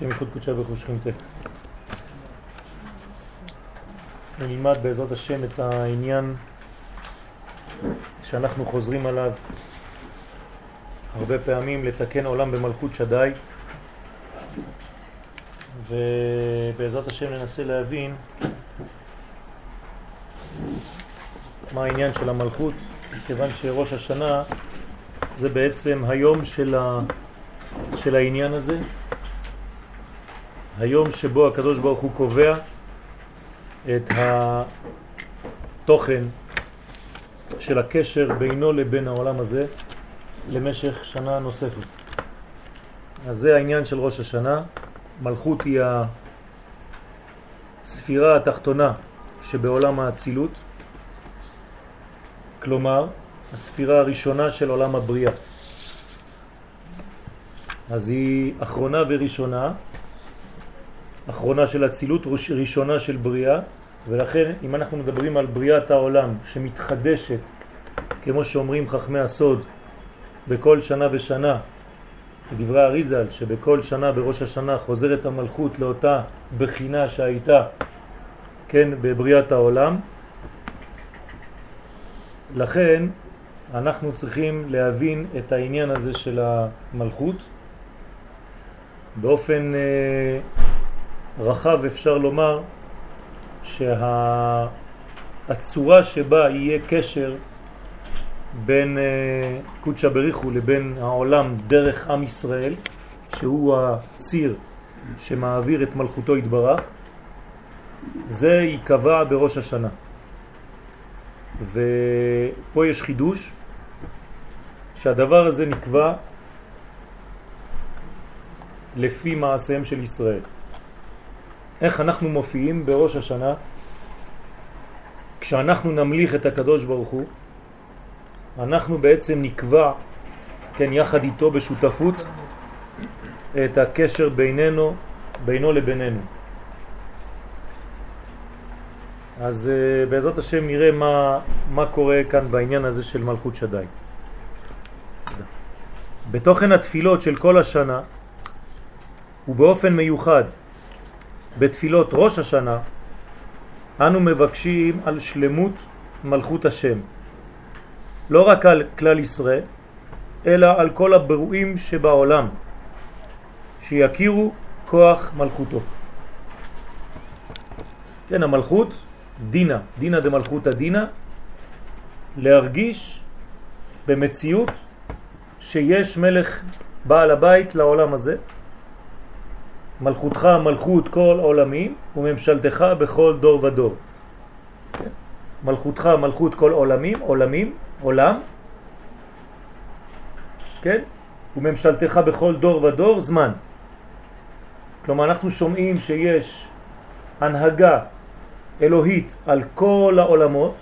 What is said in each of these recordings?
השם ייחוד קודשה ברוך הוא שכינתך. נלמד בעזרת השם את העניין שאנחנו חוזרים עליו הרבה פעמים לתקן עולם במלכות שדי ובעזרת השם ננסה להבין מה העניין של המלכות כיוון שראש השנה זה בעצם היום של, ה... של העניין הזה היום שבו הקדוש ברוך הוא קובע את התוכן של הקשר בינו לבין העולם הזה למשך שנה נוספת. אז זה העניין של ראש השנה. מלכות היא הספירה התחתונה שבעולם האצילות, כלומר הספירה הראשונה של עולם הבריאה. אז היא אחרונה וראשונה, אחרונה של אצילות, ראשונה של בריאה, ולכן אם אנחנו מדברים על בריאת העולם שמתחדשת, כמו שאומרים חכמי הסוד, בכל שנה ושנה, בדברי אריזל, שבכל שנה בראש השנה חוזרת המלכות לאותה בחינה שהייתה, כן, בבריאת העולם, לכן אנחנו צריכים להבין את העניין הזה של המלכות. באופן אה, רחב אפשר לומר שהצורה שבה יהיה קשר בין אה, קודשא בריחו לבין העולם דרך עם ישראל, שהוא הציר שמעביר את מלכותו התברך, זה ייקבע בראש השנה. ופה יש חידוש שהדבר הזה נקבע לפי מעשיהם של ישראל. איך אנחנו מופיעים בראש השנה כשאנחנו נמליך את הקדוש ברוך הוא אנחנו בעצם נקבע כן יחד איתו בשותפות את הקשר בינינו בינו לבינינו. אז uh, בעזרת השם נראה מה, מה קורה כאן בעניין הזה של מלכות שדי. בתוכן התפילות של כל השנה ובאופן מיוחד בתפילות ראש השנה אנו מבקשים על שלמות מלכות השם. לא רק על כלל ישראל אלא על כל הברואים שבעולם שיכירו כוח מלכותו. כן, המלכות דינה, דינה דמלכות הדינה. להרגיש במציאות שיש מלך בעל הבית לעולם הזה מלכותך מלכות כל עולמים וממשלתך בכל דור ודור. כן? מלכותך מלכות כל עולמים, עולמים, עולם, כן? וממשלתך בכל דור ודור, זמן. כלומר אנחנו שומעים שיש הנהגה אלוהית על כל העולמות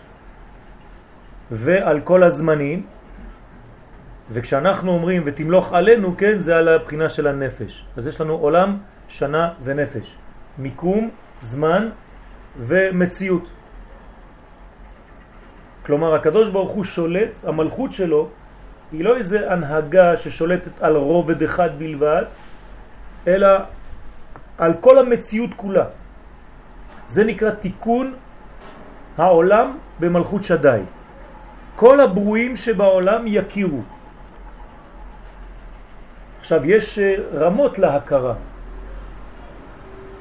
ועל כל הזמנים וכשאנחנו אומרים ותמלוך עלינו, כן, זה על הבחינה של הנפש. אז יש לנו עולם שנה ונפש, מיקום, זמן ומציאות. כלומר הקדוש ברוך הוא שולט, המלכות שלו היא לא איזה הנהגה ששולטת על רובד אחד בלבד, אלא על כל המציאות כולה. זה נקרא תיקון העולם במלכות שדי. כל הברואים שבעולם יכירו. עכשיו יש רמות להכרה.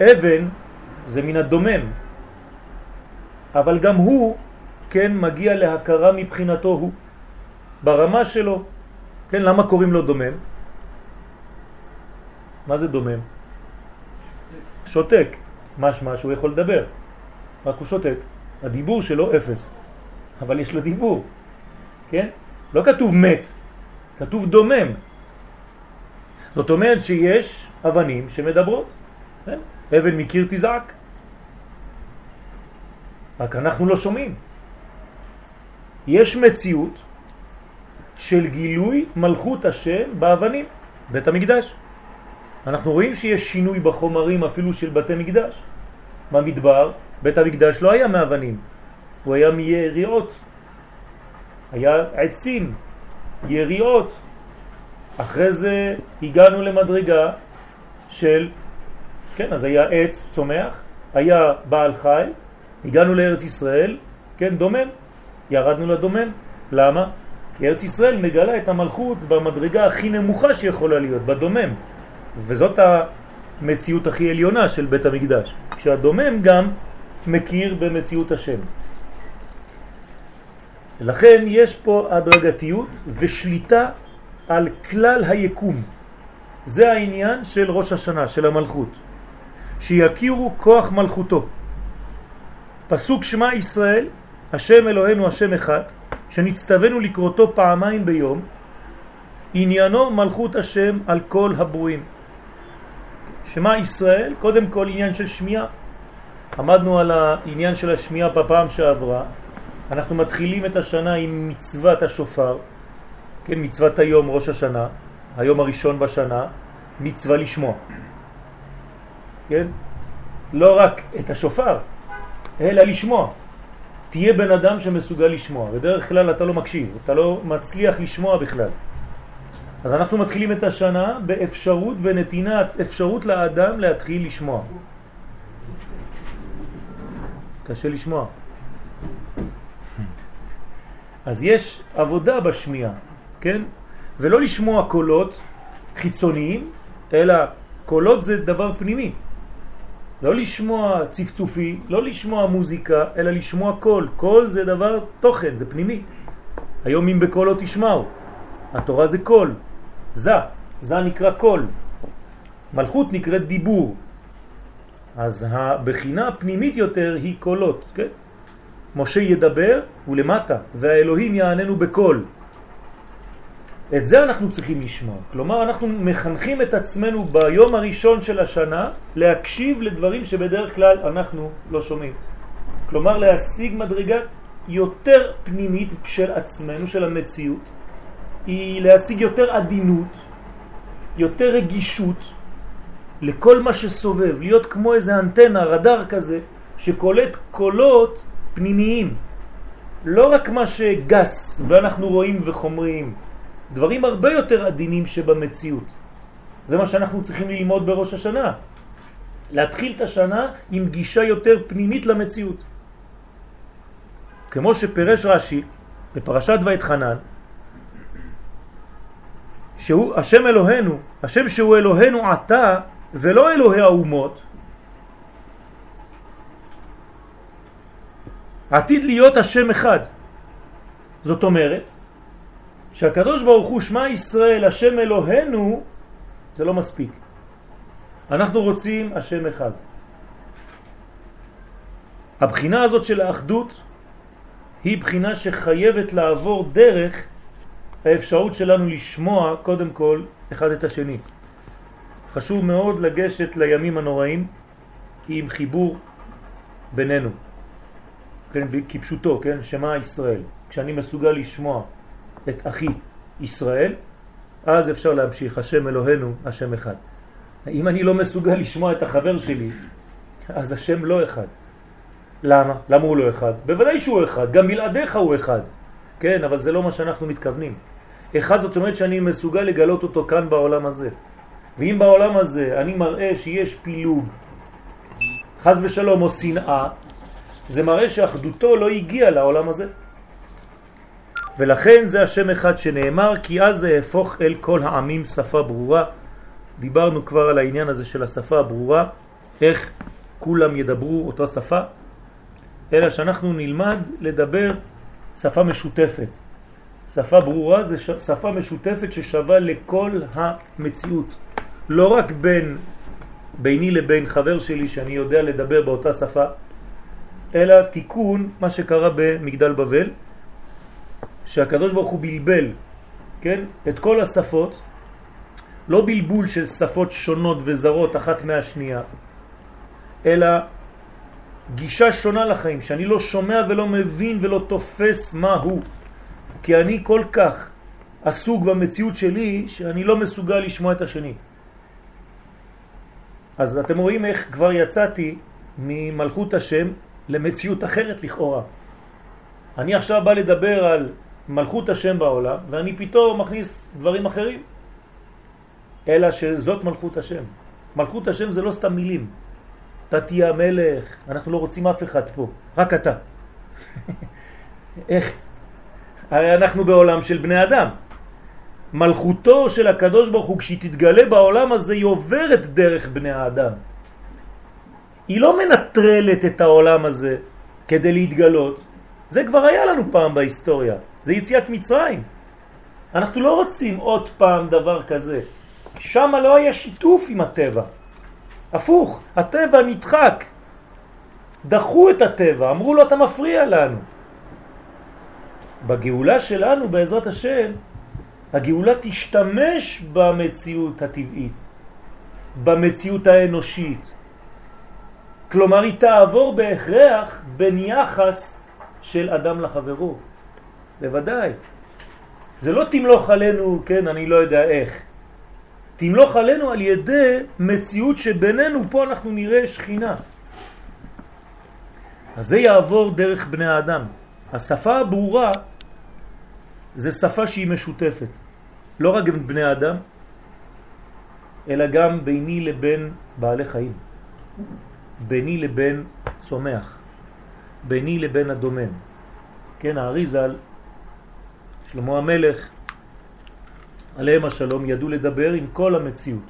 אבן זה מן הדומם, אבל גם הוא, כן, מגיע להכרה מבחינתו הוא, ברמה שלו. כן, למה קוראים לו דומם? מה זה דומם? שותק. משמע שהוא יכול לדבר, רק הוא שותק. הדיבור שלו אפס, אבל יש לו דיבור, כן? לא כתוב מת, כתוב דומם. זאת אומרת שיש אבנים שמדברות, כן? אבן מקיר תזעק. רק אנחנו לא שומעים. יש מציאות של גילוי מלכות השם באבנים, בית המקדש. אנחנו רואים שיש שינוי בחומרים אפילו של בתי מקדש. במדבר, בית המקדש לא היה מאבנים, הוא היה מיריעות. היה עצים, יריעות. אחרי זה הגענו למדרגה של כן, אז היה עץ צומח, היה בעל חי, הגענו לארץ ישראל, כן, דומם, ירדנו לדומם. למה? כי ארץ ישראל מגלה את המלכות במדרגה הכי נמוכה שיכולה להיות, בדומם. וזאת המציאות הכי עליונה של בית המקדש. כשהדומם גם מכיר במציאות השם. לכן יש פה הדרגתיות ושליטה על כלל היקום. זה העניין של ראש השנה, של המלכות. שיכירו כוח מלכותו. פסוק שמע ישראל, השם אלוהינו השם אחד, שנצטווינו לקרותו פעמיים ביום, עניינו מלכות השם על כל הברואים. שמע ישראל, קודם כל עניין של שמיעה. עמדנו על העניין של השמיעה בפעם שעברה, אנחנו מתחילים את השנה עם מצוות השופר, כן, מצוות היום ראש השנה, היום הראשון בשנה, מצווה לשמוע. כן? לא רק את השופר, אלא לשמוע. תהיה בן אדם שמסוגל לשמוע, בדרך כלל אתה לא מקשיב, אתה לא מצליח לשמוע בכלל. אז אנחנו מתחילים את השנה באפשרות, בנתינת אפשרות לאדם להתחיל לשמוע. קשה לשמוע. אז יש עבודה בשמיעה, כן? ולא לשמוע קולות חיצוניים, אלא קולות זה דבר פנימי. לא לשמוע צפצופי, לא לשמוע מוזיקה, אלא לשמוע קול. קול זה דבר תוכן, זה פנימי. היום אם בקול לא תשמעו. התורה זה קול. זה, זה נקרא קול. מלכות נקראת דיבור. אז הבחינה הפנימית יותר היא קולות, כן? משה ידבר ולמטה, והאלוהים יעננו בקול. את זה אנחנו צריכים לשמוע. כלומר, אנחנו מחנכים את עצמנו ביום הראשון של השנה להקשיב לדברים שבדרך כלל אנחנו לא שומעים. כלומר, להשיג מדרגה יותר פנימית של עצמנו, של המציאות, היא להשיג יותר עדינות, יותר רגישות לכל מה שסובב, להיות כמו איזה אנטנה, רדאר כזה, שקולט קולות פנימיים. לא רק מה שגס ואנחנו רואים וחומריים, דברים הרבה יותר עדינים שבמציאות. זה מה שאנחנו צריכים ללמוד בראש השנה. להתחיל את השנה עם גישה יותר פנימית למציאות. כמו שפרש רש"י בפרשת ואת חנן, שהוא השם אלוהינו, השם שהוא אלוהינו עתה ולא אלוהי האומות, עתיד להיות השם אחד. זאת אומרת, שהקדוש ברוך הוא שמע ישראל השם אלוהינו זה לא מספיק. אנחנו רוצים השם אחד. הבחינה הזאת של האחדות היא בחינה שחייבת לעבור דרך האפשרות שלנו לשמוע קודם כל אחד את השני. חשוב מאוד לגשת לימים הנוראים עם חיבור בינינו, כן, כפשוטו, כן, שמה ישראל. כשאני מסוגל לשמוע את אחי ישראל, אז אפשר להמשיך, השם אלוהינו, השם אחד. אם אני לא מסוגל לשמוע את החבר שלי, אז השם לא אחד. למה? למה הוא לא אחד? בוודאי שהוא אחד, גם בלעדיך הוא אחד. כן, אבל זה לא מה שאנחנו מתכוונים. אחד זאת אומרת שאני מסוגל לגלות אותו כאן בעולם הזה. ואם בעולם הזה אני מראה שיש פילוג, חז ושלום או שנאה, זה מראה שאחדותו לא הגיעה לעולם הזה. ולכן זה השם אחד שנאמר, כי אז זה הפוך אל כל העמים שפה ברורה. דיברנו כבר על העניין הזה של השפה הברורה, איך כולם ידברו אותה שפה, אלא שאנחנו נלמד לדבר שפה משותפת. שפה ברורה זה שפה משותפת ששווה לכל המציאות. לא רק בין, ביני לבין חבר שלי שאני יודע לדבר באותה שפה, אלא תיקון מה שקרה במגדל בבל, שהקדוש ברוך הוא בלבל, כן, את כל השפות, לא בלבול של שפות שונות וזרות אחת מהשנייה, אלא גישה שונה לחיים, שאני לא שומע ולא מבין ולא תופס מה הוא, כי אני כל כך עסוק במציאות שלי, שאני לא מסוגל לשמוע את השני. אז אתם רואים איך כבר יצאתי ממלכות השם למציאות אחרת לכאורה. אני עכשיו בא לדבר על מלכות השם בעולם, ואני פתאום מכניס דברים אחרים. אלא שזאת מלכות השם. מלכות השם זה לא סתם מילים. אתה תהיה המלך, אנחנו לא רוצים אף אחד פה, רק אתה. איך? הרי אנחנו בעולם של בני אדם. מלכותו של הקדוש ברוך הוא, כשהיא תתגלה בעולם הזה, היא עוברת דרך בני האדם. היא לא מנטרלת את העולם הזה כדי להתגלות. זה כבר היה לנו פעם בהיסטוריה. זה יציאת מצרים. אנחנו לא רוצים עוד פעם דבר כזה. שם לא היה שיתוף עם הטבע. הפוך, הטבע נדחק. דחו את הטבע, אמרו לו אתה מפריע לנו. בגאולה שלנו בעזרת השם, הגאולה תשתמש במציאות הטבעית, במציאות האנושית. כלומר היא תעבור בהכרח בין יחס של אדם לחברו. בוודאי. זה לא תמלוך עלינו, כן, אני לא יודע איך. תמלוך עלינו על ידי מציאות שבינינו פה אנחנו נראה שכינה. אז זה יעבור דרך בני האדם. השפה הברורה זה שפה שהיא משותפת. לא רק בין בני האדם, אלא גם ביני לבין בעלי חיים. ביני לבין צומח. ביני לבין הדומם. כן, האריזל, שלמה המלך, עליהם השלום, ידעו לדבר עם כל המציאות.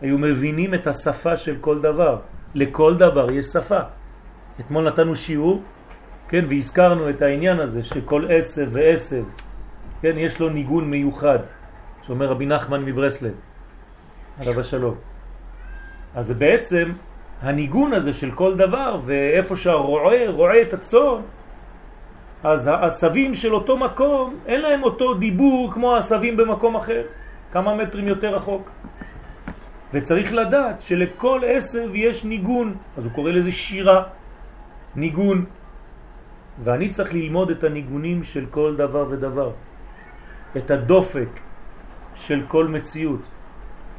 היו מבינים את השפה של כל דבר. לכל דבר יש שפה. אתמול נתנו שיעור, כן, והזכרנו את העניין הזה שכל עשב ועשב, כן, יש לו ניגון מיוחד, שאומר רבי נחמן מברסלב, עליו השלום. אז בעצם הניגון הזה של כל דבר, ואיפה שהרועה רועה את הצאן, אז העשבים של אותו מקום, אין להם אותו דיבור כמו העשבים במקום אחר, כמה מטרים יותר רחוק. וצריך לדעת שלכל עשב יש ניגון, אז הוא קורא לזה שירה, ניגון. ואני צריך ללמוד את הניגונים של כל דבר ודבר, את הדופק של כל מציאות,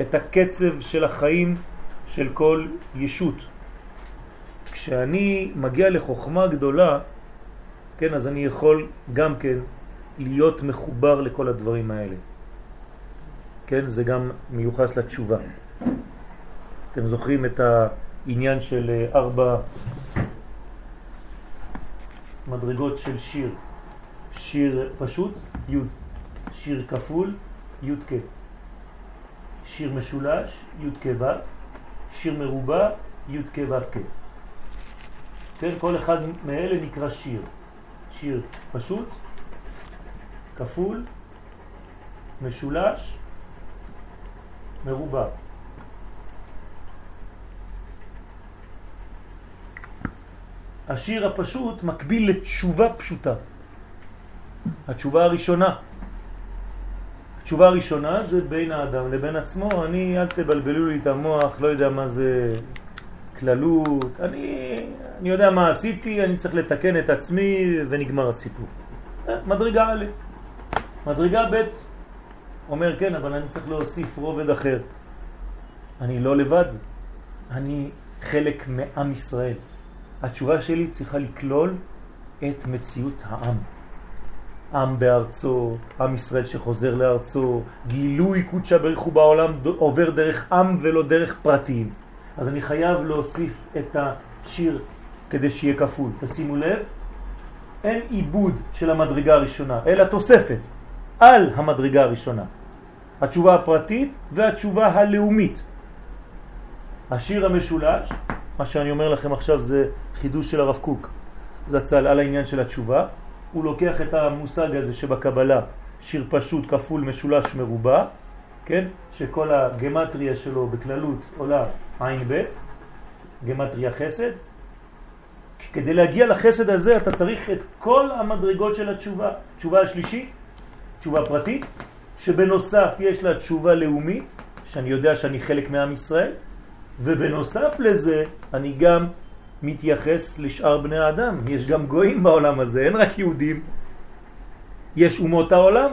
את הקצב של החיים של כל ישות. כשאני מגיע לחוכמה גדולה, כן, אז אני יכול גם כן להיות מחובר לכל הדברים האלה. כן, זה גם מיוחס לתשובה. אתם זוכרים את העניין של אה, ארבע מדרגות של שיר. שיר פשוט, י', שיר כפול, י' כ', שיר משולש, י' כ' ו', שיר מרובע, י' כ' ו' כ'. כן, כל אחד מאלה נקרא שיר. שיר פשוט, כפול, משולש, מרובע. השיר הפשוט מקביל לתשובה פשוטה. התשובה הראשונה. התשובה הראשונה זה בין האדם לבין עצמו, אני, אל תבלבלו לי את המוח, לא יודע מה זה כללות, אני, אני יודע מה עשיתי, אני צריך לתקן את עצמי ונגמר הסיפור. אה, מדרגה א', מדרגה ב', אומר כן, אבל אני צריך להוסיף רובד אחר. אני לא לבד, אני חלק מעם ישראל. התשובה שלי צריכה לכלול את מציאות העם. עם בארצו, עם ישראל שחוזר לארצו, גילוי קודשה בריך הוא בעולם עובר דרך עם ולא דרך פרטים. אז אני חייב להוסיף את השיר כדי שיהיה כפול. תשימו לב, אין עיבוד של המדרגה הראשונה, אלא תוספת על המדרגה הראשונה. התשובה הפרטית והתשובה הלאומית. השיר המשולש, מה שאני אומר לכם עכשיו זה חידוש של הרב קוק, זצ"ל על העניין של התשובה. הוא לוקח את המושג הזה שבקבלה שיר פשוט כפול משולש מרובע, כן? שכל הגמטריה שלו בכללות עולה עין ב', גמטריה חסד. כדי להגיע לחסד הזה אתה צריך את כל המדרגות של התשובה. תשובה השלישית, תשובה פרטית, שבנוסף יש לה תשובה לאומית, שאני יודע שאני חלק מעם ישראל, ובנוסף לזה אני גם מתייחס לשאר בני האדם. יש גם גויים בעולם הזה, אין רק יהודים. יש אומות העולם,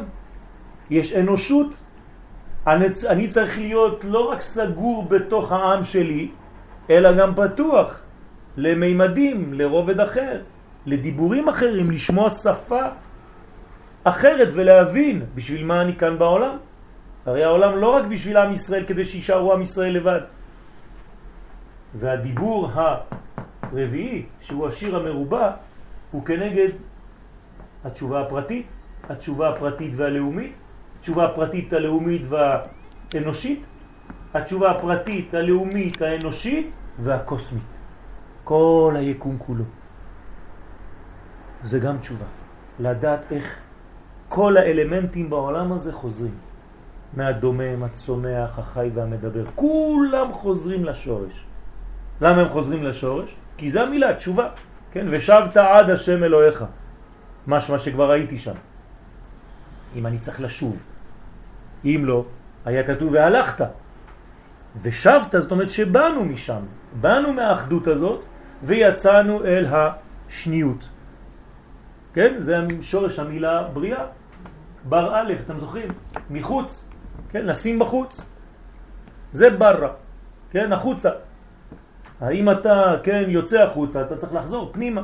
יש אנושות. אני, אני צריך להיות לא רק סגור בתוך העם שלי, אלא גם פתוח למימדים, לרובד אחר, לדיבורים אחרים, לשמוע שפה אחרת ולהבין בשביל מה אני כאן בעולם. הרי העולם לא רק בשביל עם ישראל כדי שישארו עם ישראל לבד. והדיבור הרביעי, שהוא השיר המרובע, הוא כנגד התשובה הפרטית, התשובה הפרטית והלאומית, התשובה הפרטית הלאומית והאנושית, התשובה הפרטית הלאומית האנושית והקוסמית. כל היקום כולו. זה גם תשובה. לדעת איך כל האלמנטים בעולם הזה חוזרים. מהדומם, הצומח, החי והמדבר. כולם חוזרים לשורש. למה הם חוזרים לשורש? כי זה המילה, תשובה. כן? ושבת עד השם אלוהיך. משמע שכבר הייתי שם. אם אני צריך לשוב. אם לא, היה כתוב והלכת. ושבת, זאת אומרת שבאנו משם. באנו מהאחדות הזאת ויצאנו אל השניות. כן? זה שורש המילה בריאה. בר א', אתם זוכרים? מחוץ, כן? לשים בחוץ. זה ברא, כן? החוצה. האם אתה, כן, יוצא החוצה, אתה צריך לחזור פנימה.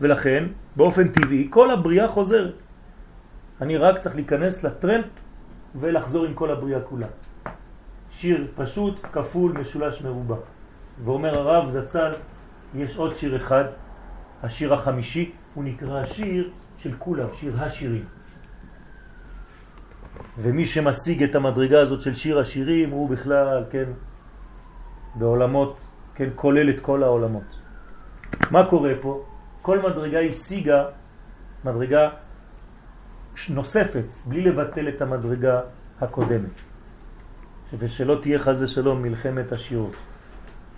ולכן, באופן טבעי, כל הבריאה חוזרת. אני רק צריך להיכנס לטרמפ ולחזור עם כל הבריאה כולה. שיר פשוט, כפול, משולש, מרובע. ואומר הרב זצ"ל, יש עוד שיר אחד, השיר החמישי, הוא נקרא השיר של כולם, שיר השירים. ומי שמשיג את המדרגה הזאת של שיר השירים הוא בכלל, כן, בעולמות, כן, כולל את כל העולמות. מה קורה פה? כל מדרגה השיגה מדרגה נוספת, בלי לבטל את המדרגה הקודמת. ושלא תהיה חז ושלום מלחמת השיעור.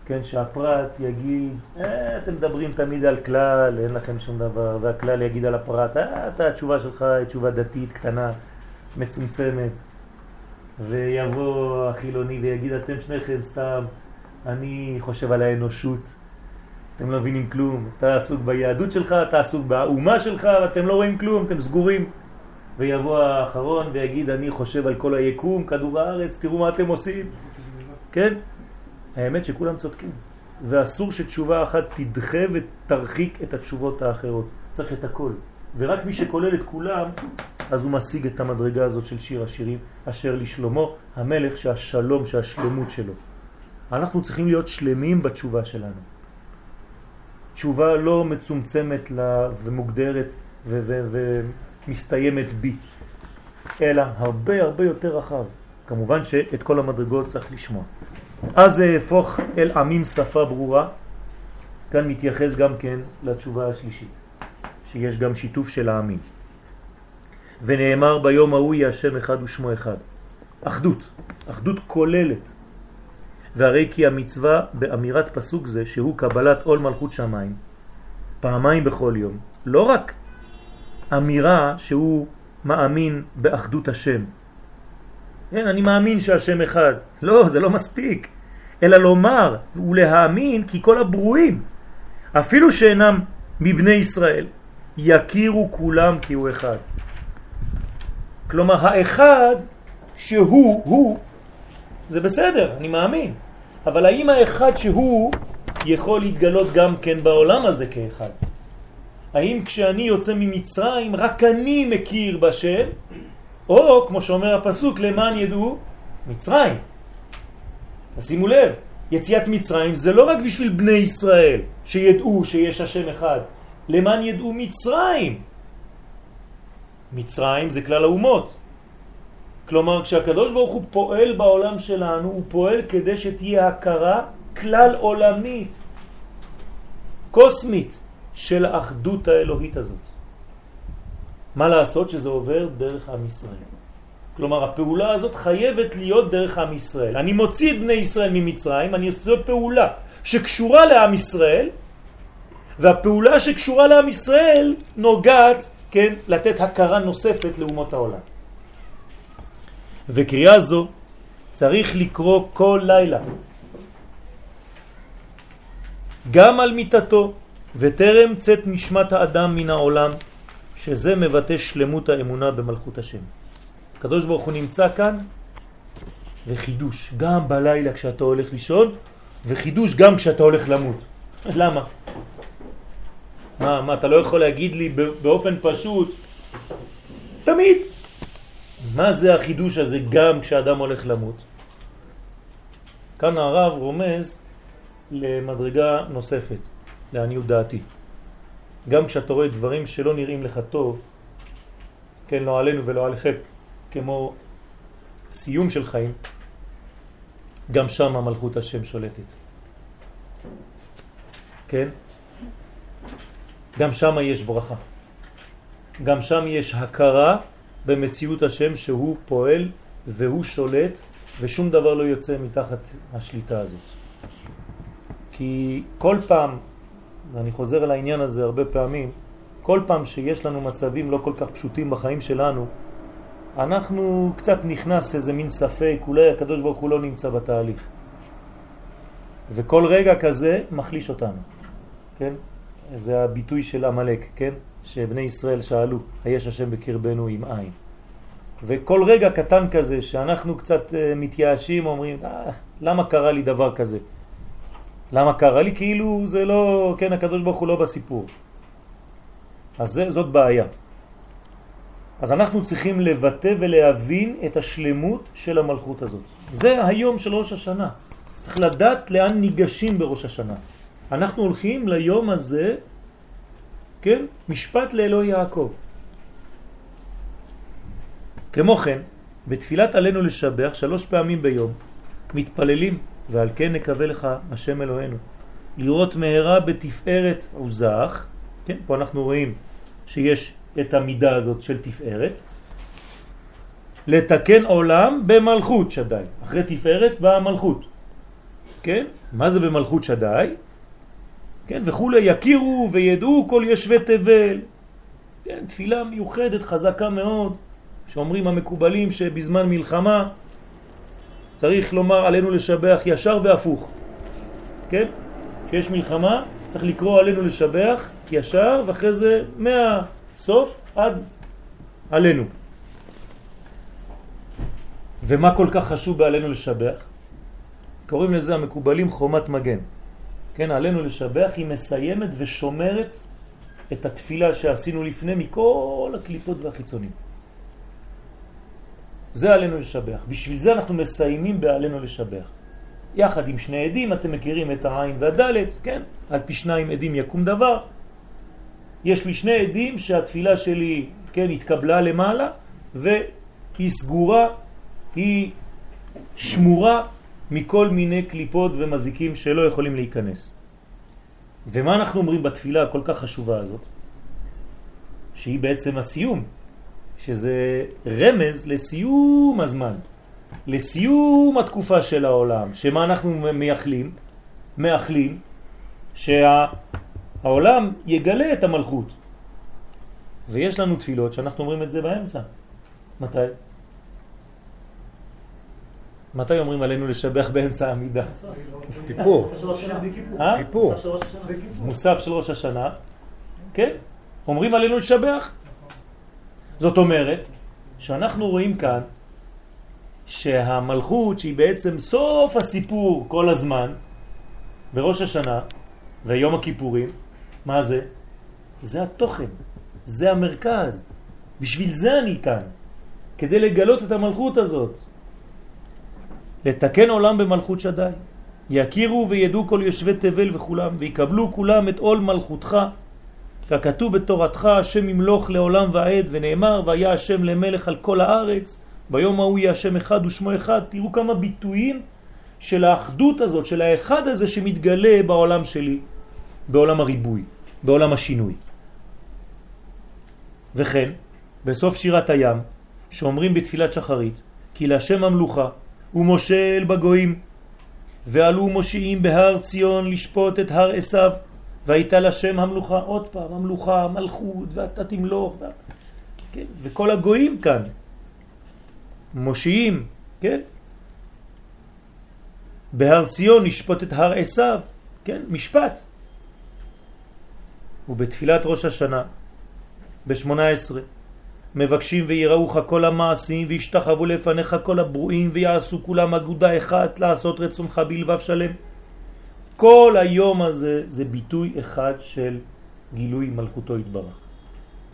כן, שהפרט יגיד, אה, אתם מדברים תמיד על כלל, אין לכם שום דבר, והכלל יגיד על הפרט, אה, אתה, התשובה שלך היא תשובה דתית קטנה, מצומצמת, ויבוא החילוני ויגיד, אתם שניכם סתם, אני חושב על האנושות, אתם לא מבינים כלום, אתה עסוק ביהדות שלך, אתה עסוק באומה שלך, ואתם לא רואים כלום, אתם סגורים. ויבוא האחרון ויגיד, אני חושב על כל היקום, כדור הארץ, תראו מה אתם עושים. כן? האמת שכולם צודקים. ואסור שתשובה אחת תדחה ותרחיק את התשובות האחרות. צריך את הכל. ורק מי שכולל את כולם, אז הוא משיג את המדרגה הזאת של שיר השירים, אשר לשלמה המלך שהשלום, שהשלמות שלו. אנחנו צריכים להיות שלמים בתשובה שלנו. תשובה לא מצומצמת ומוגדרת ומסתיימת בי, אלא הרבה הרבה יותר רחב. כמובן שאת כל המדרגות צריך לשמוע. אז זה הפוך אל עמים שפה ברורה, כאן מתייחס גם כן לתשובה השלישית, שיש גם שיתוף של העמים. ונאמר ביום ההוא יהיה השם אחד ושמו אחד. אחדות, אחדות כוללת. והרי כי המצווה באמירת פסוק זה, שהוא קבלת עול מלכות שמיים, פעמיים בכל יום, לא רק אמירה שהוא מאמין באחדות השם. כן, אני מאמין שהשם אחד. לא, זה לא מספיק. אלא לומר ולהאמין כי כל הברואים, אפילו שאינם מבני ישראל, יכירו כולם כי הוא אחד. כלומר, האחד שהוא, הוא, זה בסדר, אני מאמין. אבל האם האחד שהוא יכול להתגלות גם כן בעולם הזה כאחד? האם כשאני יוצא ממצרים רק אני מכיר בשם, או כמו שאומר הפסוק, למען ידעו מצרים. תשימו לב, יציאת מצרים זה לא רק בשביל בני ישראל שידעו שיש השם אחד, למען ידעו מצרים. מצרים זה כלל האומות. כלומר, כשהקדוש ברוך הוא פועל בעולם שלנו, הוא פועל כדי שתהיה הכרה כלל עולמית, קוסמית, של האחדות האלוהית הזאת. מה לעשות שזה עובר דרך עם ישראל? כלומר, הפעולה הזאת חייבת להיות דרך עם ישראל. אני מוציא את בני ישראל ממצרים, אני עושה פעולה שקשורה לעם ישראל, והפעולה שקשורה לעם ישראל נוגעת, כן, לתת הכרה נוספת לאומות העולם. וקריאה זו צריך לקרוא כל לילה. גם על מיטתו, וטרם צאת נשמת האדם מן העולם, שזה מבטא שלמות האמונה במלכות השם. הקדוש ברוך הוא נמצא כאן, וחידוש, גם בלילה כשאתה הולך לישון, וחידוש גם כשאתה הולך למות. למה? מה, מה, אתה לא יכול להגיד לי באופן פשוט, תמיד. מה זה החידוש הזה גם כשאדם הולך למות? כאן הרב רומז למדרגה נוספת, לעניות דעתי. גם כשאתה רואה דברים שלא נראים לך טוב, כן, לא עלינו ולא עליכם, כמו סיום של חיים, גם שם המלכות השם שולטת. כן? גם שם יש ברכה. גם שם יש הכרה במציאות השם שהוא פועל והוא שולט ושום דבר לא יוצא מתחת השליטה הזאת. כי כל פעם, ואני חוזר על העניין הזה הרבה פעמים, כל פעם שיש לנו מצבים לא כל כך פשוטים בחיים שלנו, אנחנו קצת נכנס איזה מין ספק, אולי הקדוש ברוך הוא לא נמצא בתהליך. וכל רגע כזה מחליש אותנו, כן? זה הביטוי של המלאק, כן? שבני ישראל שאלו, היש השם בקרבנו עם עין. וכל רגע קטן כזה שאנחנו קצת אה, מתייאשים, אומרים, אה, למה קרה לי דבר כזה? למה קרה לי? כאילו זה לא, כן, הקדוש ברוך הוא לא בסיפור. אז זה, זאת בעיה. אז אנחנו צריכים לבטא ולהבין את השלמות של המלכות הזאת. זה היום של ראש השנה. צריך לדעת לאן ניגשים בראש השנה. אנחנו הולכים ליום הזה, כן, משפט לאלוהי יעקב. כמו כן, בתפילת עלינו לשבח שלוש פעמים ביום, מתפללים, ועל כן נקווה לך השם אלוהינו, לראות מהרה בתפארת עוזך, כן, פה אנחנו רואים שיש את המידה הזאת של תפארת, לתקן עולם במלכות שדאי, אחרי תפארת באה מלכות, כן? מה זה במלכות שדאי? כן, וכולי יכירו וידעו כל ישבי תבל, כן, תפילה מיוחדת חזקה מאוד, שאומרים המקובלים שבזמן מלחמה צריך לומר עלינו לשבח ישר והפוך, כן? כשיש מלחמה צריך לקרוא עלינו לשבח ישר ואחרי זה מהסוף עד עלינו. ומה כל כך חשוב בעלינו לשבח? קוראים לזה המקובלים חומת מגן. כן, עלינו לשבח היא מסיימת ושומרת את התפילה שעשינו לפני מכל הקליפות והחיצונים. זה עלינו לשבח. בשביל זה אנחנו מסיימים בעלינו לשבח. יחד עם שני עדים, אתם מכירים את העין והדלת, כן? על פי שניים עדים יקום דבר. יש לי שני עדים שהתפילה שלי, כן, התקבלה למעלה, והיא סגורה, היא שמורה מכל מיני קליפות ומזיקים שלא יכולים להיכנס. ומה אנחנו אומרים בתפילה הכל כך חשובה הזאת? שהיא בעצם הסיום, שזה רמז לסיום הזמן, לסיום התקופה של העולם, שמה אנחנו מייחלים? מאחלים שהעולם יגלה את המלכות. ויש לנו תפילות שאנחנו אומרים את זה באמצע. מתי? מתי אומרים עלינו לשבח באמצע העמידה? כיפור. כיפור. מוסף של ראש השנה. כן? אומרים עלינו לשבח. זאת אומרת שאנחנו רואים כאן שהמלכות שהיא בעצם סוף הסיפור כל הזמן בראש השנה ויום הכיפורים, מה זה? זה התוכן, זה המרכז. בשביל זה אני כאן, כדי לגלות את המלכות הזאת. לתקן עולם במלכות שדי. יכירו וידעו כל יושבי תבל וכולם, ויקבלו כולם את עול מלכותך ככתוב בתורתך השם ימלוך לעולם ועד ונאמר והיה השם למלך על כל הארץ ביום ההוא יהיה השם אחד ושמו אחד תראו כמה ביטויים של האחדות הזאת של האחד הזה שמתגלה בעולם שלי בעולם הריבוי בעולם השינוי. וכן בסוף שירת הים שאומרים בתפילת שחרית כי להשם המלוכה ומושל בגויים ועלו מושיעים בהר ציון לשפוט את הר עשיו והייתה לשם המלוכה, עוד פעם, המלוכה, המלכות, ואתה תמלוך, ו... כן? וכל הגויים כאן, מושיעים, כן? בהר ציון נשפוט את הר עשיו, כן? משפט. ובתפילת ראש השנה, ב-18, מבקשים ויראוך כל המעשים וישתחוו לפניך כל הברואים ויעשו כולם אגודה אחת לעשות רצונך בלבב שלם. כל היום הזה זה ביטוי אחד של גילוי מלכותו התברך.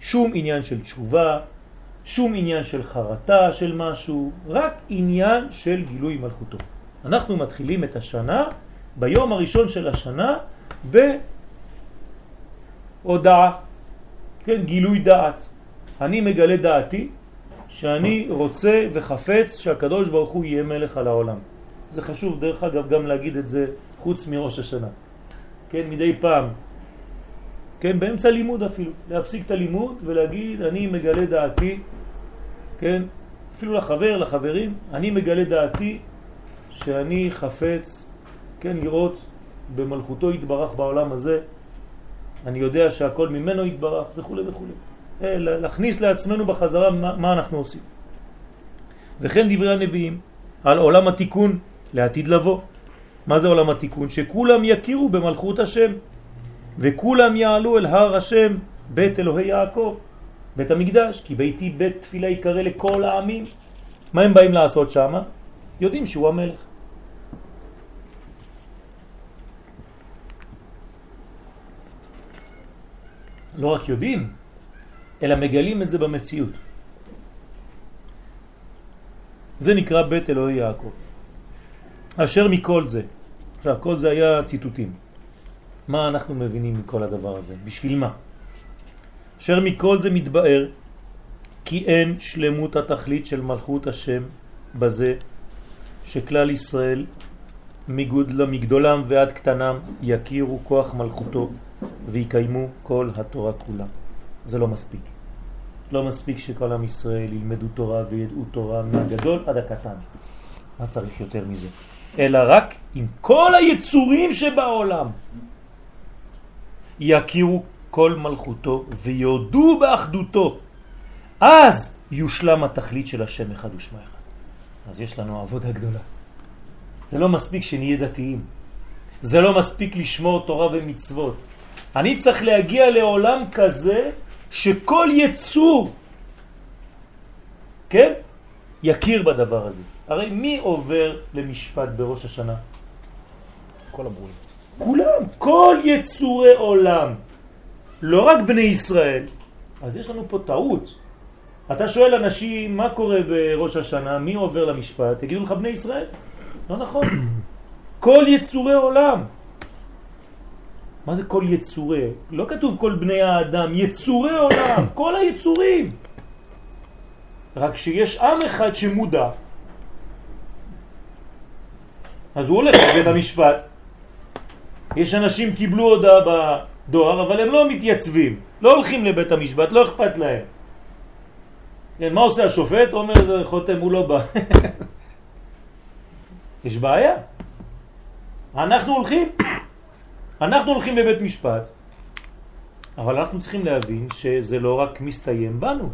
שום עניין של תשובה, שום עניין של חרטה של משהו, רק עניין של גילוי מלכותו. אנחנו מתחילים את השנה ביום הראשון של השנה בהודעה, כן, גילוי דעת. אני מגלה דעתי שאני רוצה וחפץ שהקדוש ברוך הוא יהיה מלך על העולם. זה חשוב דרך אגב גם להגיד את זה חוץ מראש השנה. כן, מדי פעם, כן, באמצע לימוד אפילו, להפסיק את הלימוד ולהגיד אני מגלה דעתי, כן, אפילו לחבר, לחברים, אני מגלה דעתי שאני חפץ, כן, לראות במלכותו יתברך בעולם הזה, אני יודע שהכל ממנו יתברך וכו' וכו'. אה, להכניס לעצמנו בחזרה מה, מה אנחנו עושים. וכן דברי הנביאים על עולם התיקון לעתיד לבוא. מה זה עולם התיקון? שכולם יכירו במלכות השם וכולם יעלו אל הר השם בית אלוהי יעקב, בית המקדש, כי ביתי בית תפילה יקרא לכל העמים. מה הם באים לעשות שם? יודעים שהוא המלך. לא רק יודעים, אלא מגלים את זה במציאות. זה נקרא בית אלוהי יעקב. אשר מכל זה, עכשיו כל זה היה ציטוטים. מה אנחנו מבינים מכל הדבר הזה? בשביל מה? אשר מכל זה מתבאר כי אין שלמות התכלית של מלכות השם בזה שכלל ישראל מגדולם ועד קטנם יכירו כוח מלכותו ויקיימו כל התורה כולה. זה לא מספיק. לא מספיק שכל עם ישראל ילמדו תורה וידעו תורה מהגדול עד הקטן. מה צריך יותר מזה? אלא רק עם כל היצורים שבעולם יכירו כל מלכותו ויודו באחדותו. אז יושלם התכלית של השם אחד ושמה אחד. אז יש לנו עבודה גדולה. זה לא מספיק שנהיה דתיים. זה לא מספיק לשמור תורה ומצוות. אני צריך להגיע לעולם כזה שכל יצור, כן, יכיר בדבר הזה. הרי מי עובר למשפט בראש השנה? כל הברואים. כולם, כל יצורי עולם. לא רק בני ישראל. אז יש לנו פה טעות. אתה שואל אנשים מה קורה בראש השנה, מי עובר למשפט, תגידו לך בני ישראל. לא נכון. כל יצורי עולם. מה זה כל יצורי? לא כתוב כל בני האדם, יצורי עולם, כל היצורים. רק שיש עם אחד שמודע, אז הוא הולך לבית המשפט. יש אנשים קיבלו הודעה בדואר, אבל הם לא מתייצבים, לא הולכים לבית המשפט, לא אכפת להם. כן, מה עושה השופט? אומר חותם, הוא לא בא. יש בעיה. אנחנו הולכים. אנחנו הולכים לבית משפט, אבל אנחנו צריכים להבין שזה לא רק מסתיים בנו,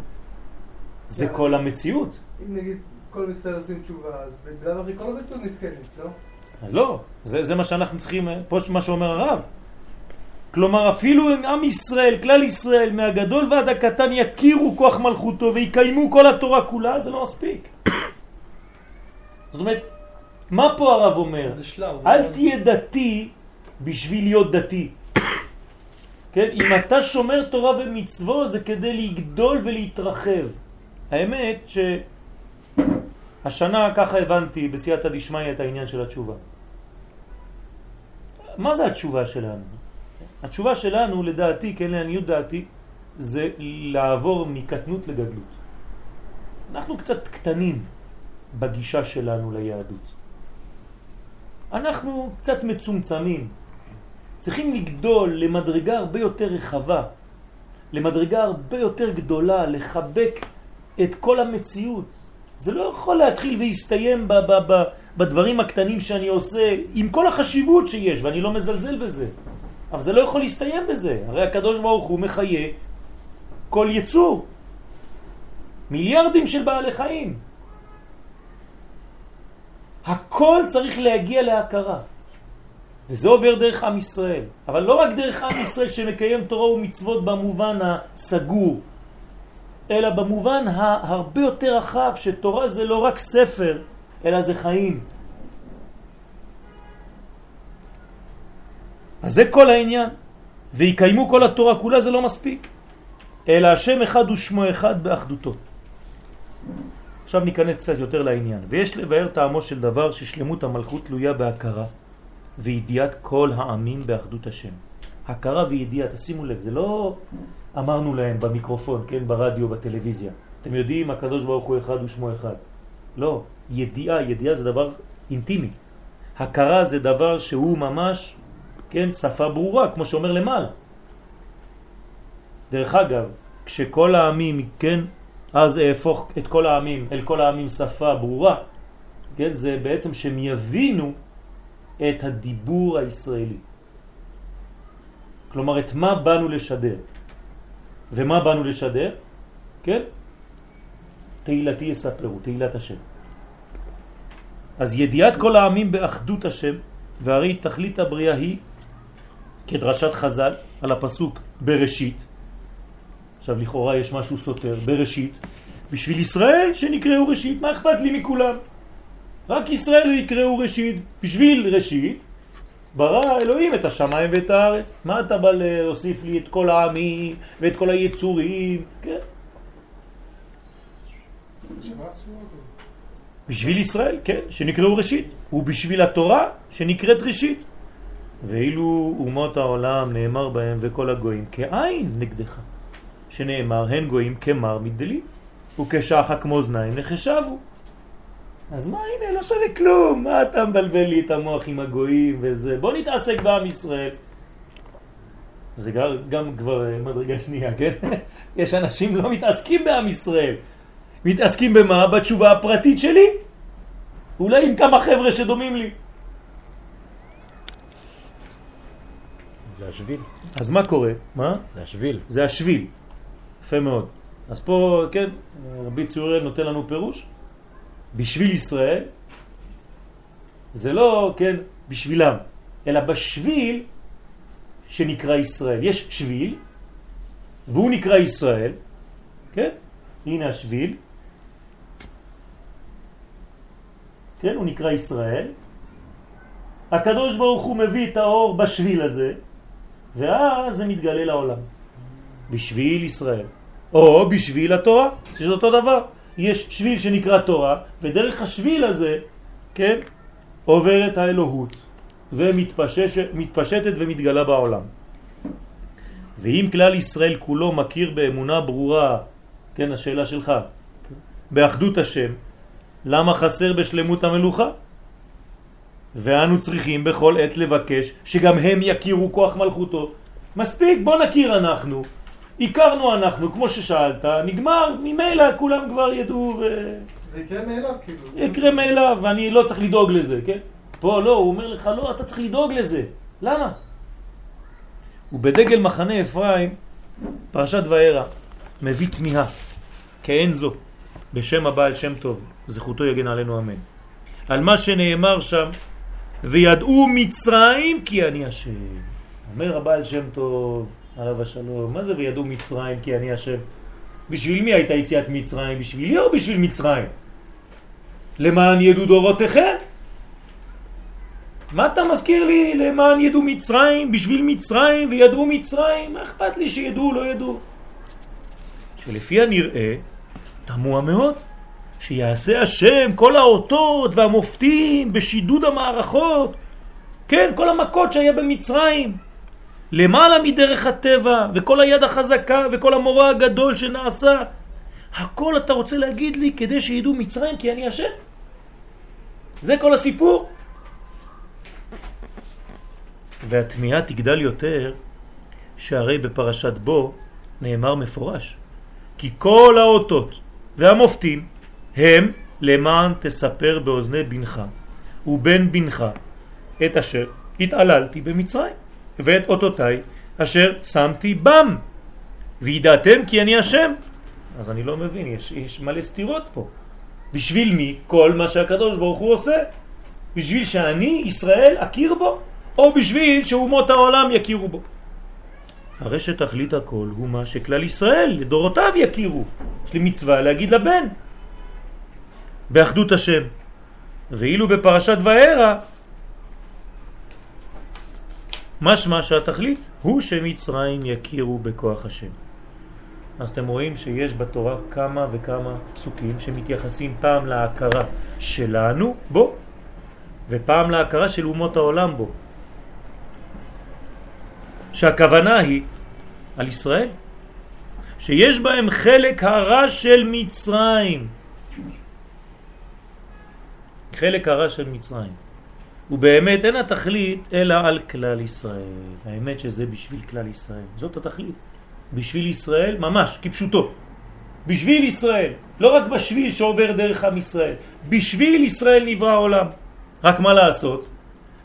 זה כל המציאות. אם נגיד כל ישראל עושים תשובה, אז בגלל הרי כל המציאות נתקנת, לא? לא, זה, זה מה שאנחנו צריכים, פה מה שאומר הרב. כלומר אפילו אם עם ישראל, כלל ישראל, מהגדול ועד הקטן יכירו כוח מלכותו ויקיימו כל התורה כולה, זה לא מספיק. זאת אומרת, מה פה הרב אומר? אל תהיה דתי בשביל להיות דתי. כן? אם אתה שומר תורה ומצוות זה כדי לגדול ולהתרחב. האמת שהשנה ככה הבנתי בסייעתא דשמיא את העניין של התשובה. מה זה התשובה שלנו? התשובה שלנו לדעתי, כן לעניות דעתי, זה לעבור מקטנות לגדלות. אנחנו קצת קטנים בגישה שלנו ליהדות. אנחנו קצת מצומצמים, צריכים לגדול למדרגה הרבה יותר רחבה, למדרגה הרבה יותר גדולה, לחבק את כל המציאות. זה לא יכול להתחיל ב- בדברים הקטנים שאני עושה, עם כל החשיבות שיש, ואני לא מזלזל בזה. אבל זה לא יכול להסתיים בזה. הרי הקדוש ברוך הוא מחיה כל יצור. מיליארדים של בעלי חיים. הכל צריך להגיע להכרה. וזה עובר דרך עם ישראל. אבל לא רק דרך עם ישראל שמקיים תורה ומצוות במובן הסגור, אלא במובן הרבה יותר רחב, שתורה זה לא רק ספר, אלא זה חיים. אז זה כל העניין. ויקיימו כל התורה כולה זה לא מספיק. אלא השם אחד ושמו אחד באחדותו. עכשיו ניכנס קצת יותר לעניין. ויש לבאר טעמו של דבר ששלמות המלכות תלויה בהכרה וידיעת כל העמים באחדות השם. הכרה וידיעה, תשימו לב, זה לא אמרנו להם במיקרופון, כן, ברדיו, בטלוויזיה. אתם יודעים, הקדוש ברוך הוא אחד ושמו אחד. לא, ידיעה, ידיעה זה דבר אינטימי. הכרה זה דבר שהוא ממש, כן, שפה ברורה, כמו שאומר למעל. דרך אגב, כשכל העמים, כן, אז אהפוך את כל העמים, אל כל העמים שפה ברורה, כן, זה בעצם שהם יבינו את הדיבור הישראלי. כלומר, את מה באנו לשדר. ומה באנו לשדר? כן? תהילתי יספרו, תהילת השם. אז ידיעת כל העמים באחדות השם, והרי תכלית הבריאה היא, כדרשת חז"ל, על הפסוק בראשית, עכשיו לכאורה יש משהו סותר, בראשית, בשביל ישראל שנקראו ראשית, מה אכפת לי מכולם? רק ישראל יקראו ראשית, בשביל ראשית ברא אלוהים את השמיים ואת הארץ. מה אתה בא להוסיף לי את כל העמים ואת כל היצורים? כן. בשביל ישראל, כן, שנקראו ראשית, ובשביל התורה שנקראת ראשית. ואילו אומות העולם נאמר בהם וכל הגויים כעין נגדך, שנאמר הן גויים כמר מדלי, וכשחק מאזניים נחשבו. אז מה, הנה, לא שווה כלום, מה אתה מבלבל לי את המוח עם הגויים וזה, בוא נתעסק בעם ישראל. זה גם, גם כבר מדרגה שנייה, כן? יש אנשים לא מתעסקים בעם ישראל, מתעסקים במה? בתשובה הפרטית שלי, אולי עם כמה חבר'ה שדומים לי. זה השביל. אז מה קורה? מה? זה השביל. זה השביל. יפה מאוד. אז פה, כן, רבי צוריאל נותן לנו פירוש. בשביל ישראל, זה לא, כן, בשבילם, אלא בשביל שנקרא ישראל. יש שביל, והוא נקרא ישראל, כן? הנה השביל. כן, הוא נקרא ישראל. הקדוש ברוך הוא מביא את האור בשביל הזה, ואז זה מתגלה לעולם. בשביל ישראל. או בשביל התורה, שזה אותו דבר. יש שביל שנקרא תורה, ודרך השביל הזה, כן, עוברת האלוהות, ומתפשטת ומתגלה בעולם. ואם כלל ישראל כולו מכיר באמונה ברורה, כן, השאלה שלך, באחדות השם, למה חסר בשלמות המלוכה? ואנו צריכים בכל עת לבקש שגם הם יכירו כוח מלכותו. מספיק, בוא נכיר אנחנו, הכרנו אנחנו, כמו ששאלת, נגמר, ממילא כולם כבר ידעו ו... זה יקרה מאליו, כאילו. יקרה מאליו, ואני לא צריך לדאוג לזה, כן? פה לא, הוא אומר לך, לא, אתה צריך לדאוג לזה. למה? ובדגל מחנה אפרים, פרשת וערה, מביא תמיהה, כאין זו, בשם הבעל שם טוב, זכותו יגן עלינו אמן. על מה שנאמר שם, וידעו מצרים כי אני השם. אומר הבעל שם טוב, עליו השלום, מה זה וידעו מצרים כי אני השם? בשביל מי הייתה יציאת מצרים? בשבילי או בשביל מצרים? למען ידעו דורותיכם? מה אתה מזכיר לי? למען ידעו מצרים, בשביל מצרים וידעו מצרים? מה אכפת לי שידעו לא ידעו? שלפי הנראה, תמוה מאוד, שיעשה השם כל האותות והמופתים בשידוד המערכות, כן, כל המכות שהיה במצרים, למעלה מדרך הטבע, וכל היד החזקה, וכל המורה הגדול שנעשה. הכל אתה רוצה להגיד לי כדי שידעו מצרים כי אני השם? זה כל הסיפור. והתמיהה תגדל יותר, שהרי בפרשת בו נאמר מפורש, כי כל האותות והמופתים הם למען תספר באוזני בנך ובן בנך את אשר התעללתי במצרים. ואת אותותיי אשר שמתי בם וידעתם כי אני השם אז אני לא מבין, יש, יש מלא סתירות פה בשביל מי כל מה שהקדוש ברוך הוא עושה? בשביל שאני, ישראל, אכיר בו? או בשביל שאומות העולם יכירו בו? הרי שתכלית הכל הוא מה שכלל ישראל לדורותיו יכירו יש לי מצווה להגיד לבן באחדות השם ואילו בפרשת וערה משמע שהתכלית הוא שמצרים יכירו בכוח השם. אז אתם רואים שיש בתורה כמה וכמה פסוקים שמתייחסים פעם להכרה שלנו בו ופעם להכרה של אומות העולם בו. שהכוונה היא על ישראל, שיש בהם חלק הרע של מצרים. חלק הרע של מצרים. ובאמת אין התכלית אלא על כלל ישראל. האמת שזה בשביל כלל ישראל. זאת התכלית. בשביל ישראל ממש, כפשוטו. בשביל ישראל, לא רק בשביל שעובר דרך עם ישראל. בשביל ישראל נברא העולם. רק מה לעשות?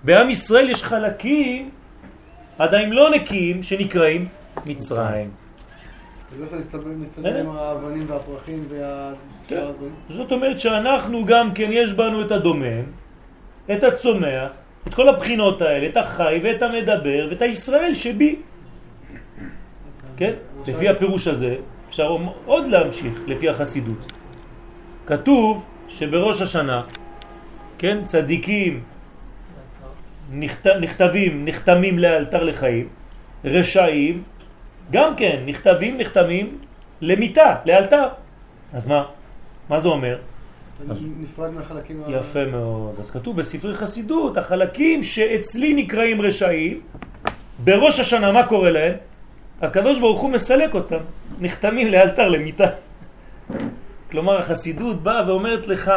בעם ישראל יש חלקים עדיין לא נקיים שנקראים מצרים. אז איך מסתדר עם האבנים והפרחים וה... כן. זאת אומרת שאנחנו גם כן יש בנו את הדומם, את הצומח, את כל הבחינות האלה, את החי ואת המדבר ואת הישראל שבי. כן? לפי הפירוש הזה אפשר עוד להמשיך לפי החסידות. כתוב שבראש השנה, כן, צדיקים נכת, נכתבים, נחתמים לאלתר לחיים, רשעים, גם כן, נכתבים, נחתמים למיטה, לאלתר. אז מה? מה זה אומר? נפרד מהחלקים... יפה מאוד. אז כתוב בספרי חסידות, החלקים שאצלי נקראים רשעים, בראש השנה מה קורה להם? הקדוש ברוך הוא מסלק אותם, נחתמים לאלתר למיטה. כלומר החסידות באה ואומרת לך,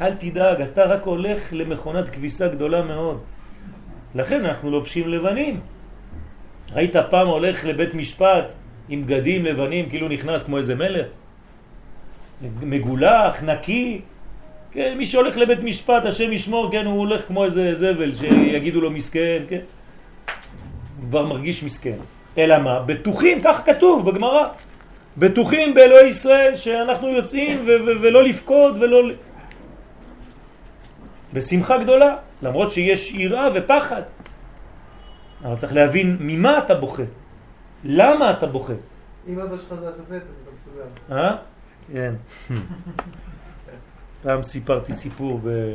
אל תדאג, אתה רק הולך למכונת כביסה גדולה מאוד. לכן אנחנו לובשים לבנים. ראית פעם הולך לבית משפט עם בגדים לבנים כאילו נכנס כמו איזה מלך? מגולח, נקי. כן, מי שהולך לבית משפט, השם ישמור, כן, הוא הולך כמו איזה זבל שיגידו לו מסכן, כן? כבר מרגיש מסכן. אלא מה? בטוחים, כך כתוב בגמרא. בטוחים באלוהי ישראל שאנחנו יוצאים ולא לפקוד ולא... בשמחה גדולה, למרות שיש יראה ופחד. אבל צריך להבין ממה אתה בוכה, למה אתה בוכה. אם אבא שלך זה השופט, אתה מסוגל. אה? כן. פעם סיפרתי סיפור ב...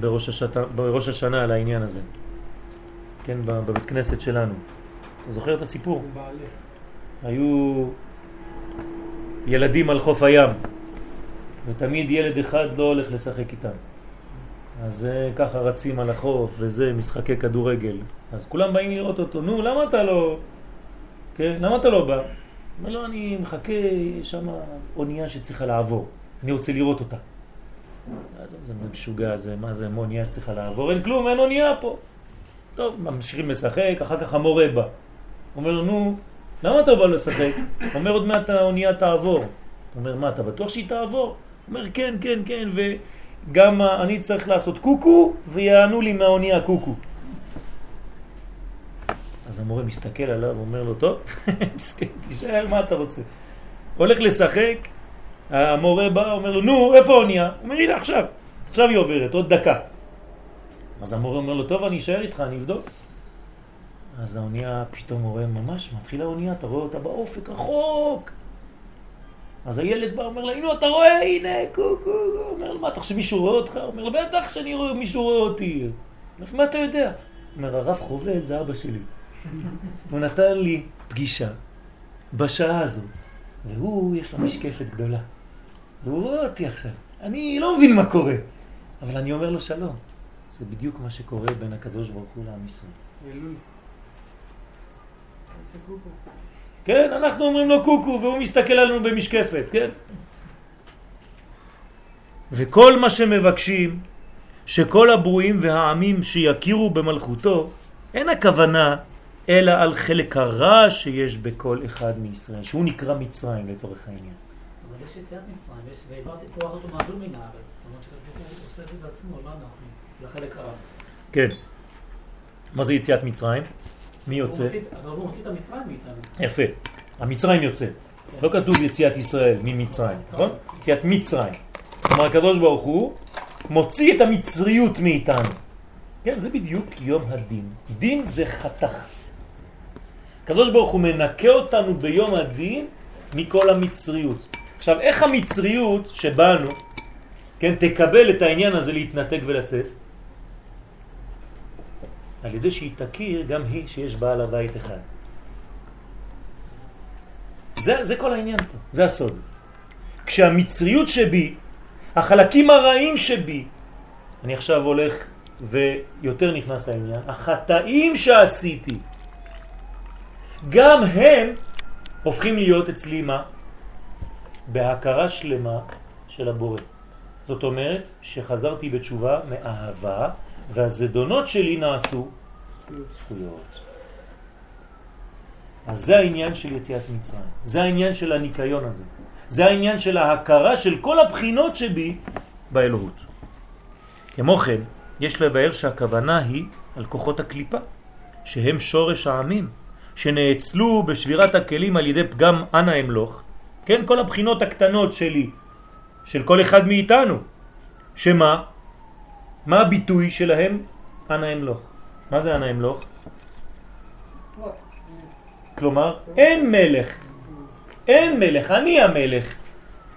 בראש, השת... בראש השנה על העניין הזה. כן, בבית כנסת שלנו. אתה זוכר את הסיפור? היו ילדים על חוף הים, ותמיד ילד אחד לא הולך לשחק איתם. אז ככה רצים על החוף, וזה משחקי כדורגל. אז כולם באים לראות אותו, נו, למה אתה לא... כן, למה אתה לא בא? אומר לו, אני מחכה, שם אונייה שצריכה לעבור, אני רוצה לראות אותה. זה משוגע, זה, מה זה אונייה שצריכה לעבור? אין כלום, אין אונייה פה. טוב, ממשיכים לשחק, אחר כך המורה בא. אומר לו, נו, למה אתה בא לשחק? אומר, עוד מעט האונייה תעבור. אומר, מה, אתה בטוח שהיא תעבור? אומר, כן, כן, כן, וגם אני צריך לעשות קוקו, ויענו לי מהאונייה קוקו. אז המורה מסתכל עליו, אומר לו, טוב, מסכן, תישאר, מה אתה רוצה? הולך לשחק, המורה בא, אומר לו, נו, איפה האונייה? הוא אומר, הנה עכשיו, עכשיו היא עוברת, עוד דקה. אז המורה אומר לו, טוב, אני אשאר איתך, אני אבדוק. אז האונייה פתאום רואה ממש, מתחילה האונייה, אתה רואה אותה באופק רחוק. אז הילד בא, אומר לה, הנה אתה רואה, הנה, קוקו, אומר לו, מה, אתה חושב מישהו רואה אותך? אומר לו, בטח שאני רואה, מישהו רואה אותי. מה אתה יודע? אומר, הרב חובל זה אבא שלי. הוא נתן לי פגישה בשעה הזאת, והוא, יש לו משקפת גדולה. והוא רואה אותי עכשיו. אני לא מבין מה קורה, אבל אני אומר לו שלום. זה בדיוק מה שקורה בין הקדוש ברוך הוא לעם ישראל. כן, אנחנו אומרים לו קוקו והוא מסתכל עלינו במשקפת, כן? וכל מה שמבקשים שכל הברואים והעמים שיכירו במלכותו, אין הכוונה אלא על חלק הרע שיש בכל אחד מישראל, שהוא נקרא מצרים לצורך העניין. אבל יש יציאת מצרים, והעברתי כוח אותו מעביר מן הארץ. זאת אומרת שקדוש עושה את זה בעצמו, לא אנחנו, לחלק הרע. כן. מה זה יציאת מצרים? מי יוצא? אבל הוא מוציא את המצרים מאיתנו. יפה. המצרים יוצא. לא כתוב יציאת ישראל ממצרים, נכון? יציאת מצרים. כלומר הקדוש ברוך הוא מוציא את המצריות מאיתנו. כן, זה בדיוק יום הדין. דין זה חתך. הקדוש ברוך הוא מנקה אותנו ביום הדין מכל המצריות. עכשיו, איך המצריות שבאנו, כן, תקבל את העניין הזה להתנתק ולצאת? על ידי שהיא תכיר גם היא שיש בעל הבית אחד. זה, זה כל העניין פה, זה הסוד. כשהמצריות שבי, החלקים הרעים שבי, אני עכשיו הולך ויותר נכנס לעניין, החטאים שעשיתי, גם הם הופכים להיות אצלי מה? בהכרה שלמה של הבורא. זאת אומרת שחזרתי בתשובה מאהבה והזדונות שלי נעשו זכויות. אז זה העניין של יציאת מצרים, זה העניין של הניקיון הזה, זה העניין של ההכרה של כל הבחינות שבי באלוהות. כמו כן, יש לבאר שהכוונה היא על כוחות הקליפה, שהם שורש העמים, שנאצלו בשבירת הכלים על ידי פגם אנא אמלוך, כן, כל הבחינות הקטנות שלי, של כל אחד מאיתנו, שמה? מה הביטוי שלהם? אנא אמלוך. מה זה אנא אמלוך? כלומר, אין מלך, אין מלך, אני המלך.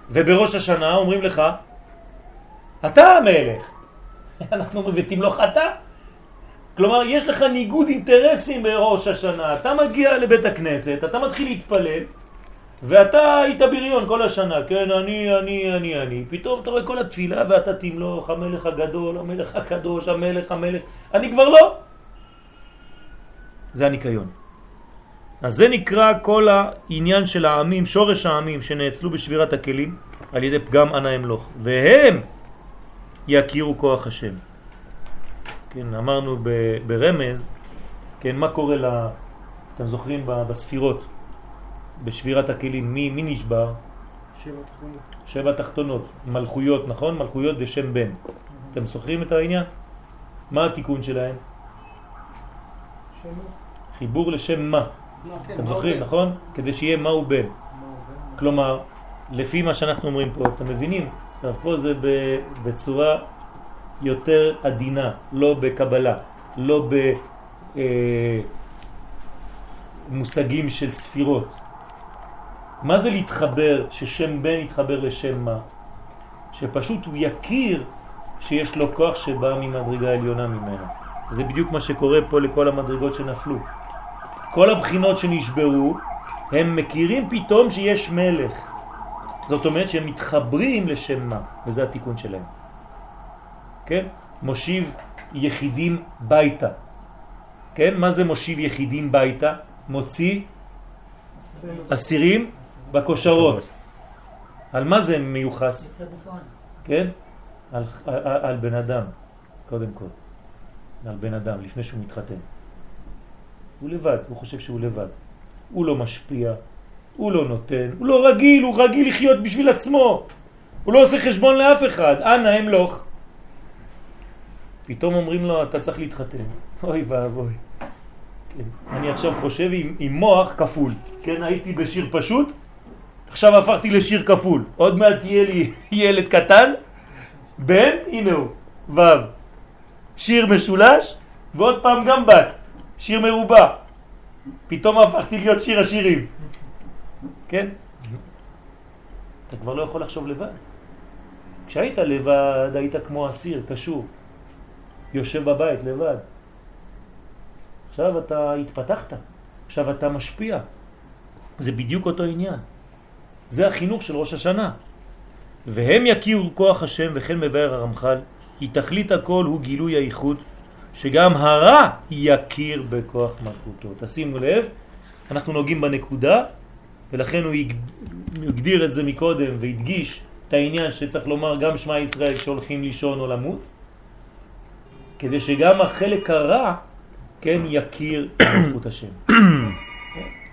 ובראש השנה אומרים לך, אתה המלך. אנחנו אומרים, ותמלוך אתה? כלומר, יש לך ניגוד אינטרסים בראש השנה. אתה מגיע לבית הכנסת, אתה מתחיל להתפלל, ואתה היית בריון כל השנה, כן, אני, אני, אני, אני. פתאום אתה רואה כל התפילה ואתה תמלוך, המלך הגדול, המלך הקדוש, המלך, המלך. אני כבר לא. זה הניקיון. אז זה נקרא כל העניין של העמים, שורש העמים שנאצלו בשבירת הכלים על ידי פגם אנא אמלוך, והם יכירו כוח השם. כן, אמרנו ברמז, כן, מה קורה ל... אתם זוכרים בספירות, בשבירת הכלים, מי, מי נשבר? שבע תחתונות. שבע תחתונות, מלכויות, נכון? מלכויות בשם בן. אתם זוכרים את העניין? מה התיקון שלהם? שבע. חיבור לשם מה. אתם זוכרים, נכון? כדי שיהיה מהו בן. כלומר, לפי מה שאנחנו אומרים פה, אתם מבינים? עכשיו פה זה ב- בצורה יותר עדינה, לא בקבלה, לא במושגים של ספירות. מה זה להתחבר, ששם בן יתחבר לשם מה? שפשוט הוא יכיר שיש לו כוח שבא ממדרגה עליונה ממנו. זה בדיוק מה שקורה פה לכל המדרגות שנפלו. כל הבחינות שנשברו, הם מכירים פתאום שיש מלך. זאת אומרת שהם מתחברים לשם מה, וזה התיקון שלהם. כן? מושיב יחידים ביתה. כן? מה זה מושיב יחידים ביתה? מוציא אסירים בקושרות. על מה זה מיוחס? כן? על, על, על בן אדם, קודם כל. על בן אדם, לפני שהוא מתחתן. הוא לבד, הוא חושב שהוא לבד. הוא לא משפיע, הוא לא נותן, הוא לא רגיל, הוא רגיל לחיות בשביל עצמו. הוא לא עושה חשבון לאף אחד. אנא אמלוך. פתאום אומרים לו, אתה צריך להתחתן. אוי ואבוי. כן. אני עכשיו חושב עם, עם מוח כפול. כן, הייתי בשיר פשוט, עכשיו הפכתי לשיר כפול. עוד מעט תהיה לי ילד קטן, בן, הנה הוא, ו'. שיר משולש, ועוד פעם גם בת, שיר מרובע. פתאום הפכתי להיות שיר השירים. כן? אתה כבר לא יכול לחשוב לבד. כשהיית לבד, היית כמו אסיר, קשור. יושב בבית לבד. עכשיו אתה התפתחת, עכשיו אתה משפיע. זה בדיוק אותו עניין. זה החינוך של ראש השנה. והם יכירו כוח השם וכן מבאר הרמח"ל, כי תכלית הכל הוא גילוי הייחוד, שגם הרע יכיר בכוח מלכותו. תשימו לב, אנחנו נוגעים בנקודה, ולכן הוא הגדיר את זה מקודם והדגיש את העניין שצריך לומר גם שמע ישראל כשהולכים לישון או למות, כדי שגם החלק הרע, כן, יכיר מלכות השם.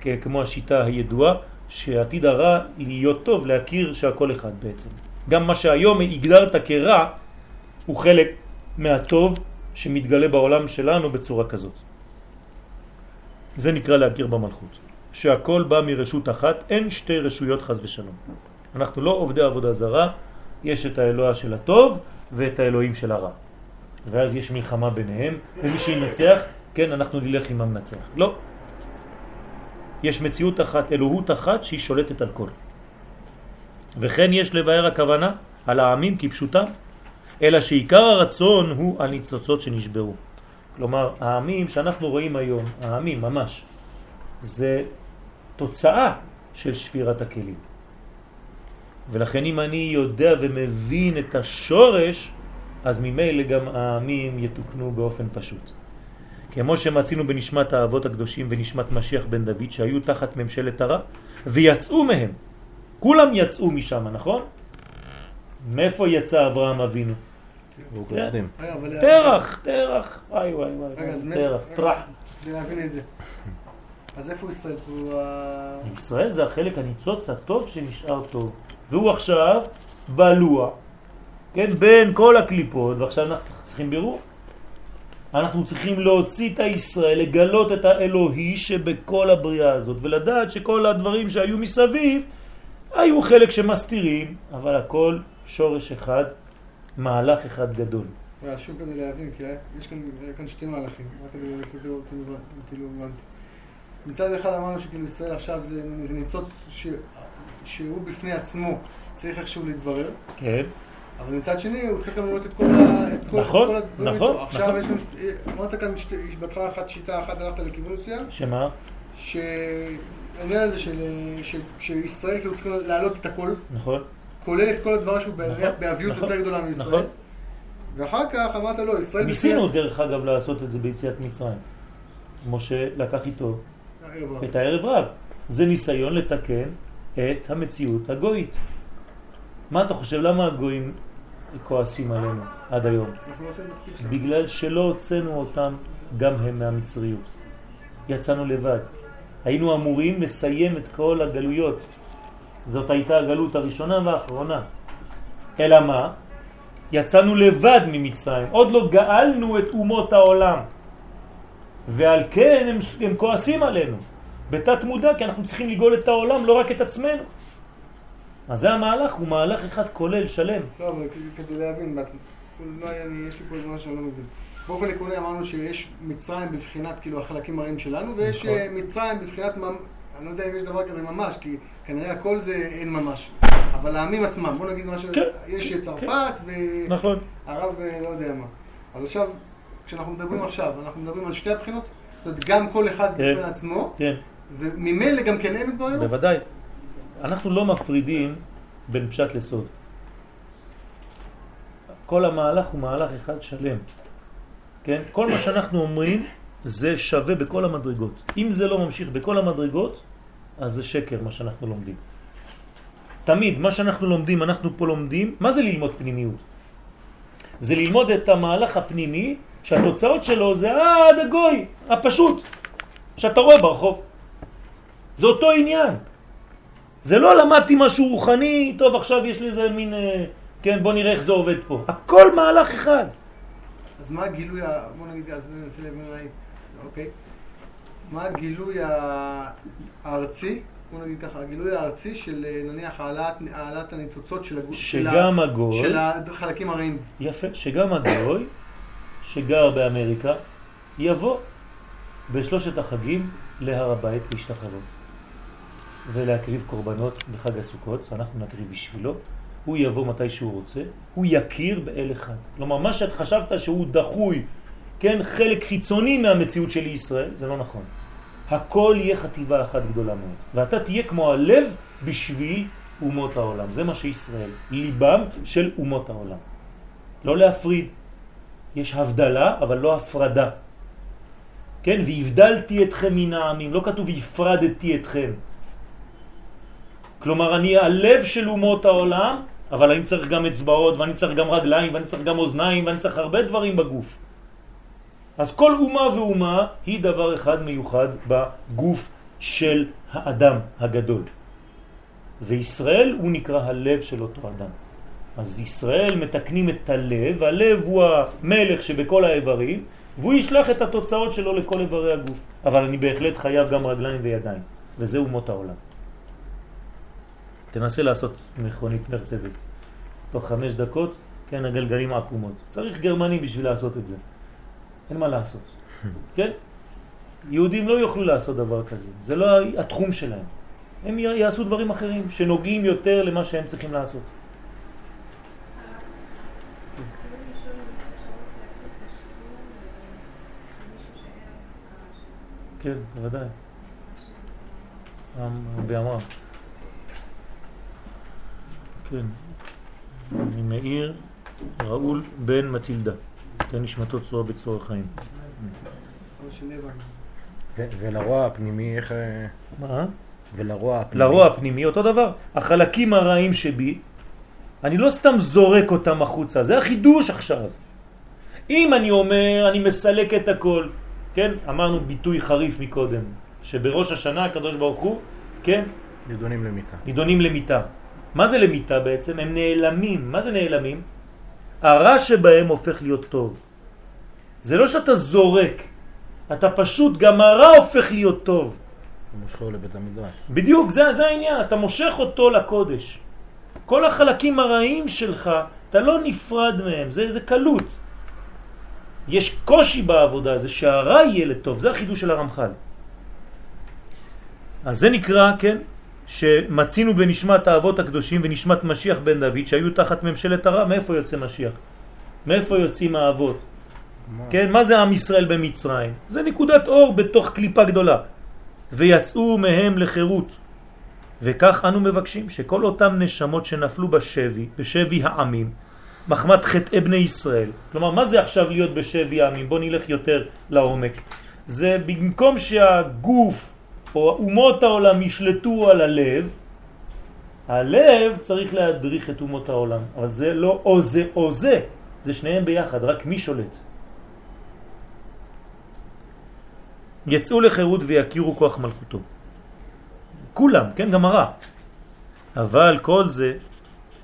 כן, כמו השיטה הידועה, שעתיד הרע להיות טוב, להכיר שהכל אחד בעצם. גם מה שהיום הגדרת כרע, הוא חלק מהטוב שמתגלה בעולם שלנו בצורה כזאת. זה נקרא להכיר במלכות. שהכל בא מרשות אחת, אין שתי רשויות חז ושלום. אנחנו לא עובדי עבודה זרה, יש את האלוה של הטוב ואת האלוהים של הרע. ואז יש מלחמה ביניהם, ומי שינצח, כן, אנחנו נלך עם המנצח. לא. יש מציאות אחת, אלוהות אחת שהיא שולטת על כל. וכן יש לבאר הכוונה על העמים כפשוטם, אלא שעיקר הרצון הוא על ניצוצות שנשברו. כלומר, העמים שאנחנו רואים היום, העמים ממש, זה תוצאה של שבירת הכלים. ולכן אם אני יודע ומבין את השורש, אז ממילא גם העמים יתוקנו באופן פשוט. כמו שמצינו בנשמת האבות הקדושים ונשמת משיח בן דוד שהיו תחת ממשלת הרע ויצאו מהם. כולם יצאו משם, נכון? מאיפה יצא אברהם אבינו? אבל... תרח, תרח, וואי וואי וואי, תרח, מאיפה- פרח. כדי להבין את זה. אז איפה ישראל? ישראל זה החלק הניצוץ הטוב שנשאר טוב, והוא עכשיו בלוע, כן, בין כל הקליפות, ועכשיו אנחנו צריכים בירור. אנחנו צריכים להוציא את הישראל, לגלות את האלוהי שבכל הבריאה הזאת, ולדעת שכל הדברים שהיו מסביב היו חלק שמסתירים, אבל הכל שורש אחד, מהלך אחד גדול. רגע, שוב כדי להבין, כי יש כאן, כאן שתי מהלכים. רק כדי לסדר אותי, כאילו הבנתי. מצד אחד אמרנו שכאילו ישראל עכשיו זה, זה ניצוץ ש, שהוא בפני עצמו צריך איכשהו להתברר, כן, אבל מצד שני הוא צריך גם לראות את כל, ה, את כל, נכון, כל הדברים נכון, איתו. עכשיו נכון. יש כאן, אמרת כאן שתי- בהתחלה אחת שיטה אחת הלכת לכיוון מסוים, שמה? שהעניין הזה של, שישראל כאילו צריכים להעלות את הכל, נכון, כולל את כל הדבר שהוא נכון, באביות נכון, יותר גדולה מישראל. נכון. ואחר כך אמרת לא, ישראל ניסינו דרך אגב לעשות את זה ביציאת מצרים. משה לקח איתו את הערב רב. זה ניסיון לתקן את המציאות הגויית. מה אתה חושב, למה הגויים כועסים עלינו עד היום? בגלל שלא הוצאנו אותם גם הם מהמצריות. יצאנו לבד. היינו אמורים לסיים את כל הגלויות. זאת הייתה הגלות הראשונה והאחרונה. אלא מה? יצאנו לבד ממצרים. עוד לא גאלנו את אומות העולם. ועל כן הם, הם כועסים עלינו. בתת מודע, כי אנחנו צריכים לגאול את העולם, לא רק את עצמנו. אז זה המהלך, הוא מהלך אחד כולל, שלם. לא, אבל כדי להבין, לא יש לי פה איזה משהו שאני לא מבין. באופן עקרוני אמרנו שיש מצרים בבחינת כאילו החלקים הרעים שלנו, ויש נכון. אה, מצרים בבחינת, אני לא יודע אם יש דבר כזה ממש, כי כנראה הכל זה אין ממש. אבל העמים עצמם, בוא נגיד משהו, כן, יש כן, צרפת נכון. והרב אה, לא יודע מה. אז עכשיו, כשאנחנו מדברים עכשיו, אנחנו מדברים על שתי הבחינות, זאת אומרת, גם כל אחד כן. בפני עצמו, כן. וממילא גם כן הם מתבררים. בוודאי. אנחנו לא מפרידים בין פשט לסוד. כל המהלך הוא מהלך אחד שלם. כן? כל מה שאנחנו אומרים זה שווה בכל המדרגות. אם זה לא ממשיך בכל המדרגות, אז זה שקר מה שאנחנו לומדים. תמיד, מה שאנחנו לומדים, אנחנו פה לומדים, מה זה ללמוד פנימיות? זה ללמוד את המהלך הפנימי, שהתוצאות שלו זה עד הגוי, הפשוט, שאתה רואה ברחוב. זה אותו עניין. זה לא למדתי משהו רוחני, טוב עכשיו יש לזה מין, אה, כן בוא נראה איך זה עובד פה. הכל מהלך אחד. אז מה הגילוי, בוא נגיד, אז ננסה להבין אוקיי. מה הגילוי הארצי, בוא נגיד ככה, הגילוי הארצי של אה, נניח העלאת, העלאת הניצוצות של הגוף, שגם הגוי, של החלקים הרעים. יפה, שגם הגוי שגר באמריקה יבוא בשלושת החגים להר הבית להשתחררות ולהקריב קורבנות בחג הסוכות, אנחנו נקריב בשבילו, הוא יבוא מתי שהוא רוצה, הוא יכיר באל אחד. כלומר, מה שאת חשבת שהוא דחוי, כן, חלק חיצוני מהמציאות של ישראל, זה לא נכון. הכל יהיה חטיבה אחת גדולה מאוד, ואתה תהיה כמו הלב בשביל אומות העולם. זה מה שישראל, ליבם של אומות העולם. לא להפריד. יש הבדלה, אבל לא הפרדה. כן, והבדלתי אתכם מן העמים, לא כתוב הפרדתי אתכם. כלומר, אני הלב של אומות העולם, אבל אני צריך גם אצבעות, ואני צריך גם רגליים, ואני צריך גם אוזניים, ואני צריך הרבה דברים בגוף. אז כל אומה ואומה היא דבר אחד מיוחד בגוף של האדם הגדול. וישראל הוא נקרא הלב של אותו אדם. אז ישראל מתקנים את הלב, הלב הוא המלך שבכל האיברים, והוא ישלח את התוצאות שלו לכל איברי הגוף. אבל אני בהחלט חייב גם רגליים וידיים, וזה אומות העולם. תנסה לעשות מכונית מרצדס. תוך חמש דקות, כן, הגלגלים עקומות. צריך גרמני בשביל לעשות את זה. אין מה לעשות. כן? יהודים לא יוכלו לעשות דבר כזה. זה לא התחום שלהם. הם יעשו דברים אחרים שנוגעים יותר למה שהם צריכים לעשות. כן, בוודאי. רבי אמר. כן. אני מאיר ראול בן מטילדה. תן נשמתו צורה בצורה חיים. או של אבן. ו- ולרוע הפנימי, איך... אה, מה? ולרוע הפנימי. לרוע הפנימי אותו דבר. החלקים הרעים שבי, אני לא סתם זורק אותם החוצה, זה החידוש עכשיו. אם אני אומר, אני מסלק את הכל, כן? אמרנו ביטוי חריף מקודם, שבראש השנה הקדוש ברוך הוא, כן? נידונים למיטה. נידונים למיטה. מה זה למיטה בעצם? הם נעלמים. מה זה נעלמים? הרע שבהם הופך להיות טוב. זה לא שאתה זורק, אתה פשוט, גם הרע הופך להיות טוב. מושכו לבית המדרש. בדיוק, זה, זה העניין, אתה מושך אותו לקודש. כל החלקים הרעים שלך, אתה לא נפרד מהם, זה, זה קלות. יש קושי בעבודה, זה שהרע יהיה לטוב, זה החידוש של הרמח"ל. אז זה נקרא, כן, שמצינו בנשמת האבות הקדושים ונשמת משיח בן דוד שהיו תחת ממשלת הרע, מאיפה יוצא משיח? מאיפה יוצאים האבות? מה? כן, מה זה עם ישראל במצרים? זה נקודת אור בתוך קליפה גדולה. ויצאו מהם לחירות. וכך אנו מבקשים שכל אותם נשמות שנפלו בשבי, בשבי העמים, מחמת חטאי בני ישראל. כלומר, מה זה עכשיו להיות בשבי העמים? בוא נלך יותר לעומק. זה במקום שהגוף או אומות העולם ישלטו על הלב, הלב צריך להדריך את אומות העולם. אבל זה לא או זה או זה, זה שניהם ביחד, רק מי שולט? יצאו לחירות ויכירו כוח מלכותו. כולם, כן, גם הרע. אבל כל זה,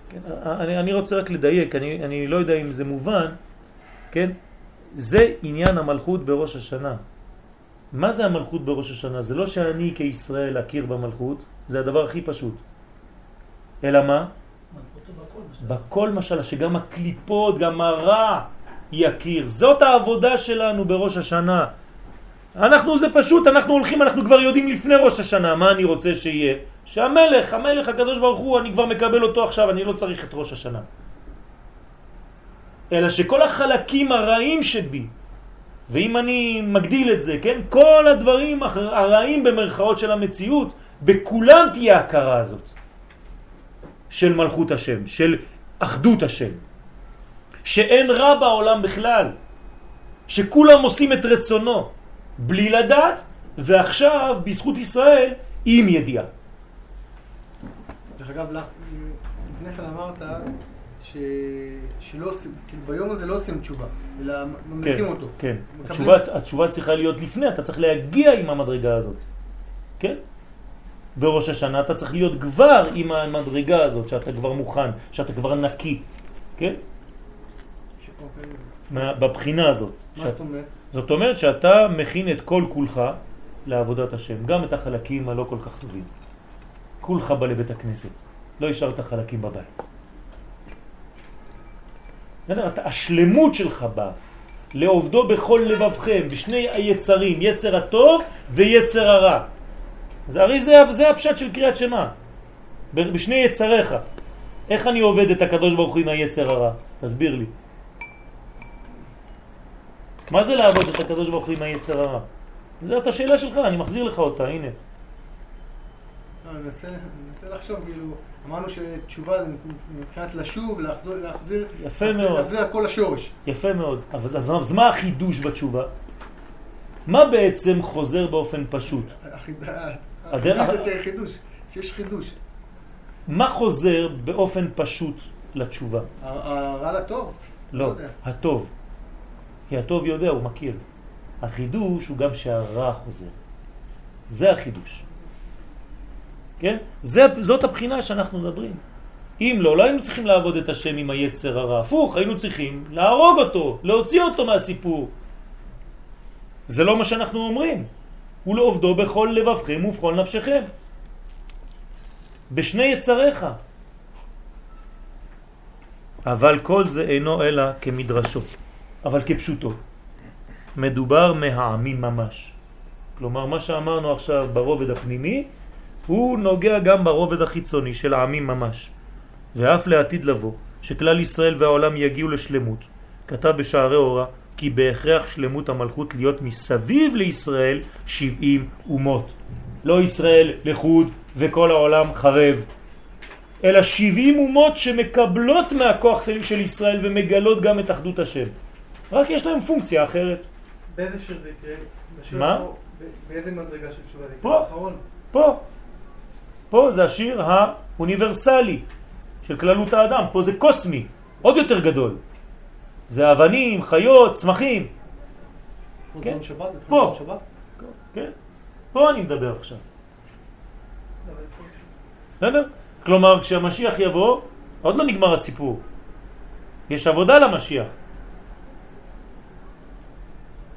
כן, אני, אני רוצה רק לדייק, אני, אני לא יודע אם זה מובן, כן, זה עניין המלכות בראש השנה. מה זה המלכות בראש השנה? זה לא שאני כישראל אכיר במלכות, זה הדבר הכי פשוט. אלא מה? בכל מה ש- בכל משל, שגם הקליפות, גם הרע יכיר. זאת העבודה שלנו בראש השנה. אנחנו זה פשוט, אנחנו הולכים, אנחנו כבר יודעים לפני ראש השנה מה אני רוצה שיהיה. שהמלך, המלך הקדוש ברוך הוא, אני כבר מקבל אותו עכשיו, אני לא צריך את ראש השנה. אלא שכל החלקים הרעים שבי, ואם אני מגדיל את זה, כן, כל הדברים הרעים במרכאות של המציאות, בכולם תהיה ההכרה הזאת. של מלכות השם, של אחדות השם. שאין רע בעולם בכלל, שכולם עושים את רצונו, בלי לדעת, ועכשיו בזכות ישראל עם ידיעה. דרך אגב, לפני כן אמרת ש... שלא עושים, כאילו ביום הזה לא עושים תשובה, אלא ממליכים אותו. כן. מקבלים- התשובה, התשובה צריכה להיות לפני, אתה צריך להגיע עם המדרגה הזאת. כן? בראש השנה אתה צריך להיות כבר עם המדרגה הזאת, שאתה כבר מוכן, שאתה כבר נקי. כן? מה- בבחינה הזאת. מה שאת- זאת אומרת? זאת אומרת שאתה מכין את כל כולך לעבודת השם, גם את החלקים הלא כל כך טובים. כולך בא לבית הכנסת, לא השארת חלקים בבית. בסדר? השלמות שלך באה לעובדו בכל לבבכם, בשני היצרים, יצר הטוב ויצר הרע. זה הרי זה, זה הפשט של קריאת שמה, בשני יצריך. איך אני עובד את הקדוש ברוך הוא עם היצר הרע? תסביר לי. מה זה לעבוד את הקדוש ברוך הוא עם היצר הרע? זאת השאלה שלך, אני מחזיר לך אותה, הנה. לא, אני מנסה, לחשוב, כאילו, אמרנו שתשובה זה מבחינת לשוב, להחזיר, להחזיר, יפה להחזיר, מאוד. להחזיר הכל לשורש. יפה מאוד. אז- מה החידוש בתשובה? מה בעצם חוזר באופן פשוט? החידוש זה חידוש, שיש חידוש. מה חוזר באופן פשוט לתשובה? הרע לטוב? לא, יודע. הטוב. כי הטוב יודע, הוא מכיר. החידוש הוא גם שהרע חוזר. זה החידוש. כן? זה, זאת הבחינה שאנחנו מדברים. אם לא, לא היינו צריכים לעבוד את השם עם היצר הרע. הפוך, היינו צריכים להרוג אותו, להוציא אותו מהסיפור. זה לא מה שאנחנו אומרים. ולעובדו בכל לבבכם ובכל נפשכם. בשני יצריך. אבל כל זה אינו אלא כמדרשו, אבל כפשוטו. מדובר מהעמים ממש. כלומר, מה שאמרנו עכשיו ברובד הפנימי, הוא נוגע גם ברובד החיצוני של העמים ממש. ואף לעתיד לבוא, שכלל ישראל והעולם יגיעו לשלמות. כתב בשערי אורה, כי בהכרח שלמות המלכות להיות מסביב לישראל 70 אומות. לא ישראל לחוד וכל העולם חרב. אלא 70 אומות שמקבלות מהכוח של ישראל ומגלות גם את אחדות השם. רק יש להם פונקציה אחרת. באיזה שיר זה יקרה? מה? באיזה מדרגה של תשובה זה פה. יקרה? פה, פה זה השיר האוניברסלי של כללות האדם, פה זה קוסמי, עוד יותר גדול. זה אבנים, חיות, צמחים. כן. שבת? פה. שבת? כן? פה אני מדבר עכשיו. בסדר? כלומר, כשהמשיח יבוא, עוד לא נגמר הסיפור. יש עבודה למשיח.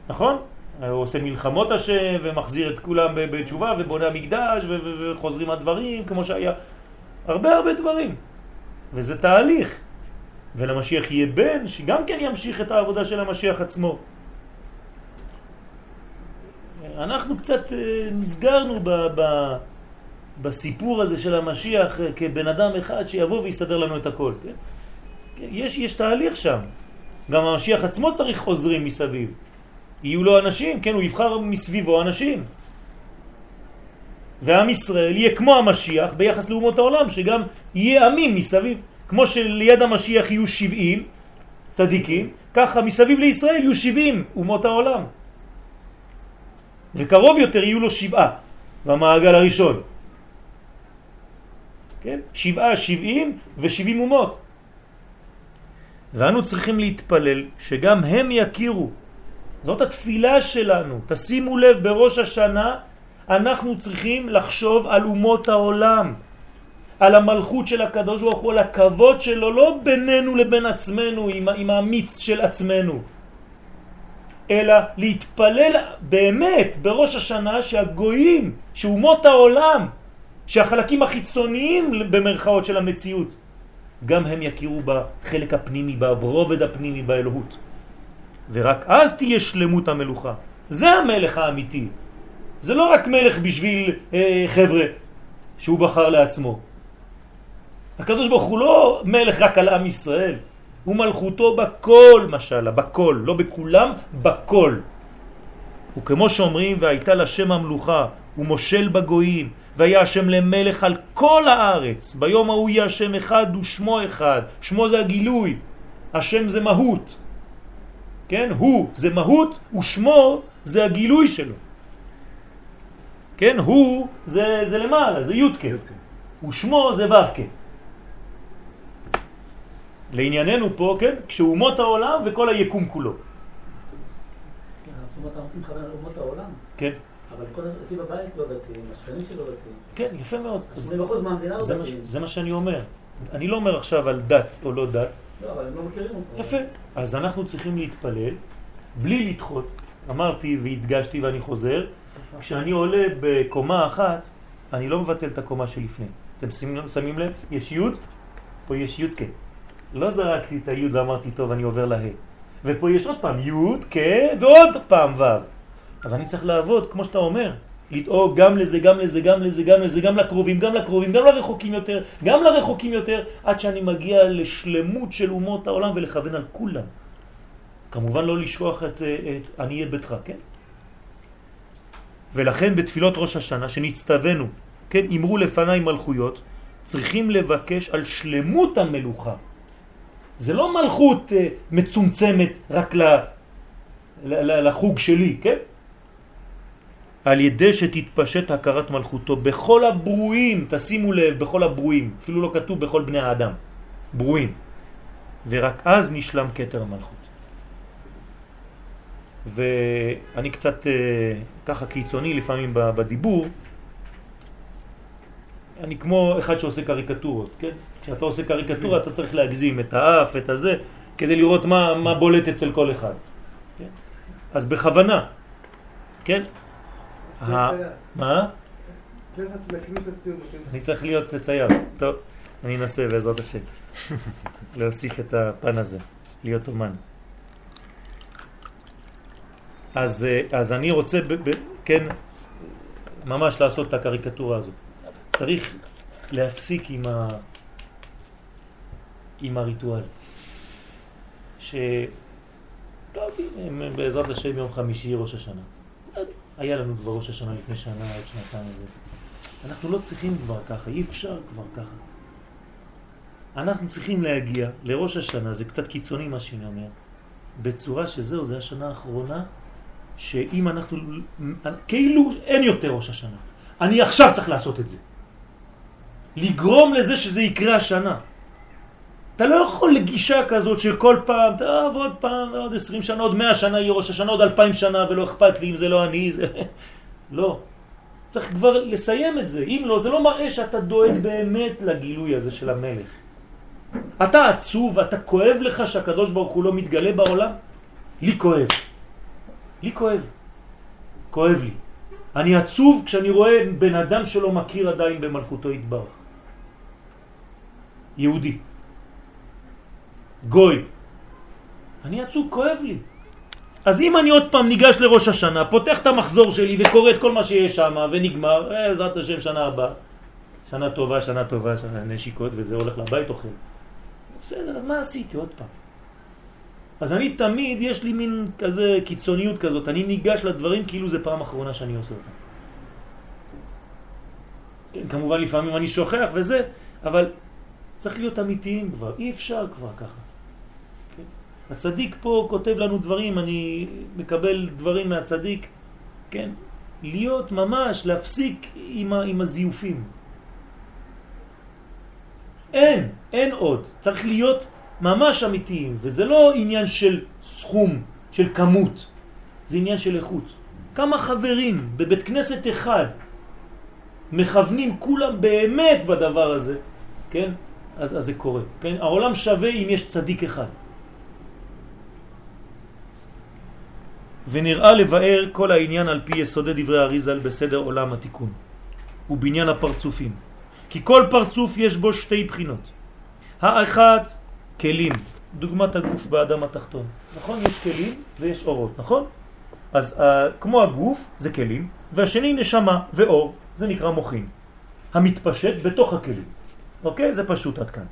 נכון? הוא עושה מלחמות השם ומחזיר את כולם בתשובה ובונה ו- וחוזרים הדברים כמו שהיה. הרבה הרבה דברים. וזה תהליך. ולמשיח יהיה בן שגם כן ימשיך את העבודה של המשיח עצמו. אנחנו קצת אה, נסגרנו ב, ב, בסיפור הזה של המשיח אה, כבן אדם אחד שיבוא ויסדר לנו את הכל. כן? כן, יש, יש תהליך שם. גם המשיח עצמו צריך חוזרים מסביב. יהיו לו אנשים, כן, הוא יבחר מסביבו אנשים. ועם ישראל יהיה כמו המשיח ביחס לאומות העולם, שגם יהיה עמים מסביב. כמו שליד המשיח יהיו 70 צדיקים, ככה מסביב לישראל יהיו 70 אומות העולם. וקרוב יותר יהיו לו שבעה במעגל הראשון. כן? שבעה, שבעים ושבעים אומות. ואנו צריכים להתפלל שגם הם יכירו. זאת התפילה שלנו. תשימו לב, בראש השנה אנחנו צריכים לחשוב על אומות העולם, על המלכות של הקדוש ברוך הוא, על הכבוד שלו, לא בינינו לבין עצמנו, עם, עם האמיץ של עצמנו, אלא להתפלל באמת בראש השנה שהגויים, שאומות העולם, שהחלקים החיצוניים במרכאות של המציאות, גם הם יכירו בחלק הפנימי, ברובד הפנימי, באלוהות. ורק אז תהיה שלמות המלוכה. זה המלך האמיתי. זה לא רק מלך בשביל אה, חבר'ה שהוא בחר לעצמו. הקדוש ברוך הוא לא מלך רק על עם ישראל, הוא מלכותו בכל משלה, בכל, לא בכולם, בכל. וכמו שאומרים, והייתה לשם המלוכה, הוא מושל בגויים, והיה השם למלך על כל הארץ. ביום ההוא יהיה השם אחד ושמו אחד. שמו זה הגילוי, השם זה מהות. כן? הוא זה מהות ושמו זה הגילוי שלו. כן? הוא זה, זה למעלה, זה יודקה. ושמו זה ו"ק. לענייננו פה, כן? כשאומות העולם וכל היקום כולו. כן, אנחנו רוצים לכוון על אומות העולם, כן? אבל כל אצלי בבית לא דתיים, השכנים שלו דתיים. כן, יפה מאוד. 20% מהמדינה מה, דתיים. זה מה שאני אומר. אני לא אומר עכשיו על דת או לא דת. לא, אבל הם לא מכירים אותו. יפה. אז אנחנו צריכים להתפלל בלי לדחות. אמרתי והדגשתי ואני חוזר, כשאני עולה בקומה אחת, אני לא מבטל את הקומה שלפני. אתם שמים, שמים לב? יש י', פה יש י' כ'. לא זרקתי את הי' ואמרתי, טוב, אני עובר לה. ופה יש עוד פעם י' כ' ועוד פעם ו'. אז אני צריך לעבוד, כמו שאתה אומר, לדאוג גם לזה, גם לזה, גם לזה, גם לזה, גם לקרובים, גם לקרובים, גם לרחוקים יותר, גם לרחוקים יותר, עד שאני מגיע לשלמות של אומות העולם ולכוון על כולם. כמובן לא לשכוח את, את עניי ביתך, כן? ולכן בתפילות ראש השנה שנצטווינו, כן, אמרו לפניי מלכויות, צריכים לבקש על שלמות המלוכה. זה לא מלכות אה, מצומצמת רק לחוג שלי, כן? על ידי שתתפשט הכרת מלכותו בכל הברואים, תשימו לב, בכל הברואים, אפילו לא כתוב בכל בני האדם, ברואים. ורק אז נשלם כתר המלכות. ואני קצת אה, ככה קיצוני לפעמים בדיבור, אני כמו אחד שעושה קריקטורות, כן? כשאתה עושה קריקטורה אתה צריך להגזים את האף, את הזה, כדי לראות מה, מה בולט אצל כל אחד. כן? אז בכוונה, כן? מה? לציון. אני צריך להיות צייר. טוב, אני אנסה בעזרת השם להוסיף את הפן הזה, להיות אומן. אז, אה, אז אני רוצה, ב, ב, כן, ממש לעשות את הקריקטורה הזאת. צריך להפסיק עם, ה, עם הריטואל. ש... הנה, בעזרת השם יום חמישי ראש השנה. היה לנו כבר ראש השנה לפני שנה, עוד שנתיים. אנחנו לא צריכים כבר ככה, אי אפשר כבר ככה. אנחנו צריכים להגיע לראש השנה, זה קצת קיצוני מה שאני אומר, בצורה שזהו, זה השנה האחרונה, שאם אנחנו, כאילו אין יותר ראש השנה. אני עכשיו צריך לעשות את זה. לגרום לזה שזה יקרה השנה. אתה לא יכול לגישה כזאת של כל פעם, טוב, עוד פעם, עוד עשרים שנה, עוד מאה שנה יהיה ראש השנה, עוד אלפיים שנה, ולא אכפת לי אם זה לא אני, זה... לא. צריך כבר לסיים את זה. אם לא, זה לא מראה שאתה דואג באמת לגילוי הזה של המלך. אתה עצוב, אתה כואב לך שהקדוש ברוך הוא לא מתגלה בעולם? לי כואב. לי כואב. כואב לי. אני עצוב כשאני רואה בן אדם שלא מכיר עדיין במלכותו יתברך. יהודי. גוי. אני עצוב, כואב לי. אז אם אני עוד פעם ניגש לראש השנה, פותח את המחזור שלי וקורא את כל מה שיש שם ונגמר, בעזרת השם שנה הבאה. שנה טובה, שנה טובה, שנה נשיקות וזה הולך לבית אוכל. בסדר, אז מה עשיתי עוד פעם? אז אני תמיד, יש לי מין כזה קיצוניות כזאת, אני ניגש לדברים כאילו זה פעם אחרונה שאני עושה אותם. כן, כמובן לפעמים אני שוכח וזה, אבל צריך להיות אמיתיים כבר, אי אפשר כבר ככה. הצדיק פה כותב לנו דברים, אני מקבל דברים מהצדיק, כן? להיות ממש, להפסיק עם, ה, עם הזיופים. אין, אין עוד. צריך להיות ממש אמיתיים, וזה לא עניין של סכום, של כמות, זה עניין של איכות. כמה חברים בבית כנסת אחד מכוונים כולם באמת בדבר הזה, כן? אז, אז זה קורה. כן? העולם שווה אם יש צדיק אחד. ונראה לבאר כל העניין על פי יסודי דברי אריזל בסדר עולם התיקון ובניין הפרצופים. כי כל פרצוף יש בו שתי בחינות. האחת, כלים, דוגמת הגוף באדם התחתון. נכון? יש כלים ויש אורות, נכון? אז uh, כמו הגוף זה כלים, והשני נשמה ואור, זה נקרא מוחין, המתפשט בתוך הכלים. אוקיי? זה פשוט עד כאן.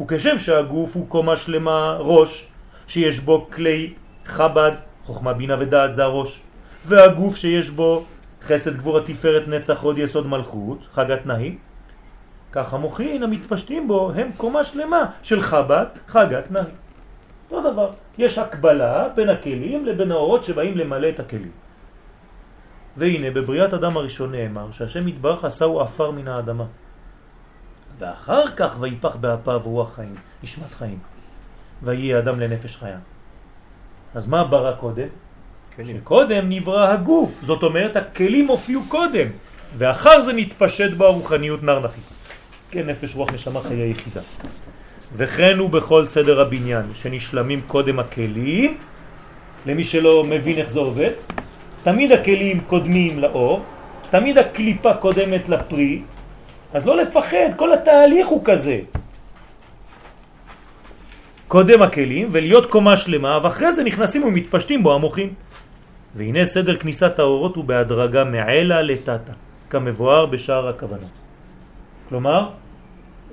וכשם שהגוף הוא קומה שלמה ראש, שיש בו כלי חב"ד, חוכמה בינה ודעת זה הראש, והגוף שיש בו חסד גבור התפארת נצח עוד יסוד מלכות, חגת נהי, כך המוחין המתפשטים בו הם קומה שלמה של חב"ד, חגת נהי. אותו דבר, יש הקבלה בין הכלים לבין האורות שבאים למלא את הכלים. והנה בבריאת אדם הראשון נאמר שהשם יתברך עשהו עפר מן האדמה. ואחר כך ויפח באפיו רוח חיים, נשמת חיים. ויהיה אדם לנפש חיה. אז מה ברא קודם? כלים. שקודם נברא הגוף, זאת אומרת הכלים הופיעו קודם, ואחר זה מתפשט בו הרוחניות נרנחית. כן, נפש רוח נשמה חיי יחידה. וכן הוא בכל סדר הבניין, שנשלמים קודם הכלים, למי שלא מבין איך זה עובד, תמיד הכלים קודמים לאור, תמיד הקליפה קודמת לפרי, אז לא לפחד, כל התהליך הוא כזה. קודם הכלים ולהיות קומה שלמה, ואחרי זה נכנסים ומתפשטים בו המוחים. והנה סדר כניסת האורות הוא בהדרגה מעלה לטאטה, כמבואר בשער הכוונות. כלומר,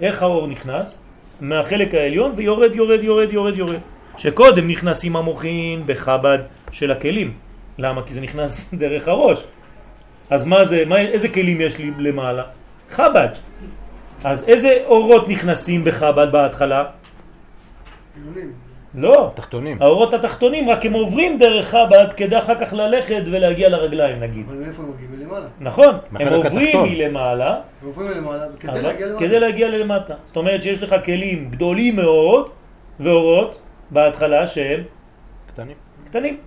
איך האור נכנס? מהחלק העליון ויורד, יורד, יורד, יורד, יורד. שקודם נכנסים המוחין בחב"ד של הכלים. למה? כי זה נכנס דרך הראש. אז מה זה, מה, איזה כלים יש לי למעלה? חב"ד. אז איזה אורות נכנסים בחב"ד בהתחלה? לא. תחתונים. האורות התחתונים, רק הם עוברים דרך חב"ד כדי אחר כך ללכת ולהגיע לרגליים נגיד. אבל מאיפה הם מגיעים? מלמעלה. נכון, הם עוברים. מלמעלה הם עוברים מלמעלה כדי להגיע למעלה. כדי להגיע ללמטה. זאת אומרת שיש לך כלים גדולים מאוד ואורות בהתחלה שהם קטנים. קטנים.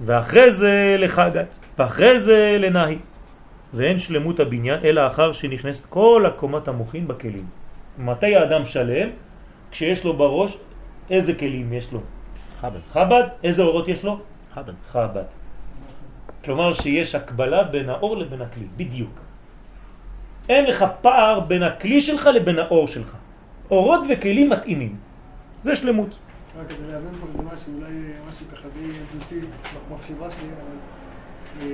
ואחרי זה לחגת, ואחרי זה לנהי. ואין שלמות הבניין אלא אחר שנכנסת כל הקומת המוחין בכלים. מתי האדם שלם? כשיש לו בראש איזה כלים יש לו? חב"ד. חב"ד, איזה אורות יש לו? חב"ד. חב"ד. כלומר שיש הקבלה בין האור לבין הכלי, בדיוק. אין לך פער בין הכלי שלך לבין האור שלך. אורות וכלים מתאימים. זה שלמות. רק כדי להבין פה איזה משהו, אולי משהו ככה די ילדותי במחשבה שלי, אבל אה,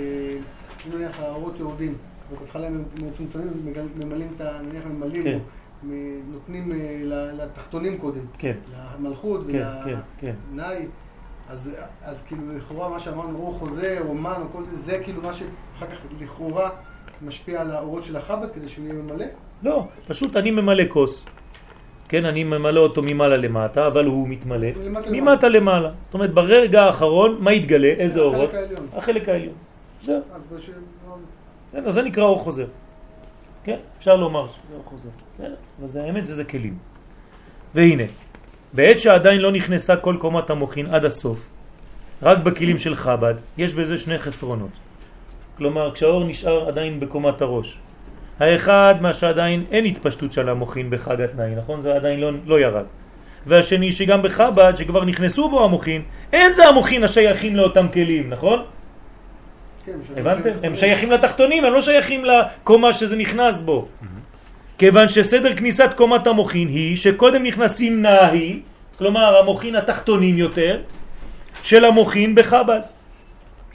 אם נניח האורות יורדים, ובהתחלה הם מצומצמים, מגל- ממלאים את ה... נניח ממלאים, כן. נותנים אה, לתחתונים קודם, כן, למלכות כן, כן, כן. ולנאי, אז אז כאילו לכאורה מה שאמרנו, אור חוזר, אומן, או כל זה, זה כאילו מה שאחר כך לכאורה משפיע על האורות של החב"ד כדי שהוא יהיה ממלא? לא, פשוט אני ממלא כוס. כן, אני ממלא אותו ממעלה למטה, אבל הוא מתמלא למטה ממטה למעלה. זאת אומרת, ברגע האחרון, מה יתגלה? איזה החלק אורות? העליון. החלק העליון. זהו. אז בשביל... בסדר, זה נקרא אור חוזר. כן, אפשר לומר שזה אור חוזר. בסדר, אבל זה האמת שזה כלים. והנה, בעת שעדיין לא נכנסה כל קומת המוחין עד הסוף, רק בכלים של חב"ד, יש בזה שני חסרונות. כלומר, כשהאור נשאר עדיין בקומת הראש. האחד, מה שעדיין אין התפשטות של המוחין בחג התנאי, נכון? זה עדיין לא, לא ירד. והשני, שגם בחב"ד, שכבר נכנסו בו המוחין, אין זה המוחין השייכים לאותם כלים, נכון? כן, הבנתם? הם שייכים לתחתונים, הם לא שייכים לקומה שזה נכנס בו. כיוון שסדר כניסת קומת המוחין היא שקודם נכנסים נהי, כלומר המוחין התחתונים יותר, של המוחין בחב"ד.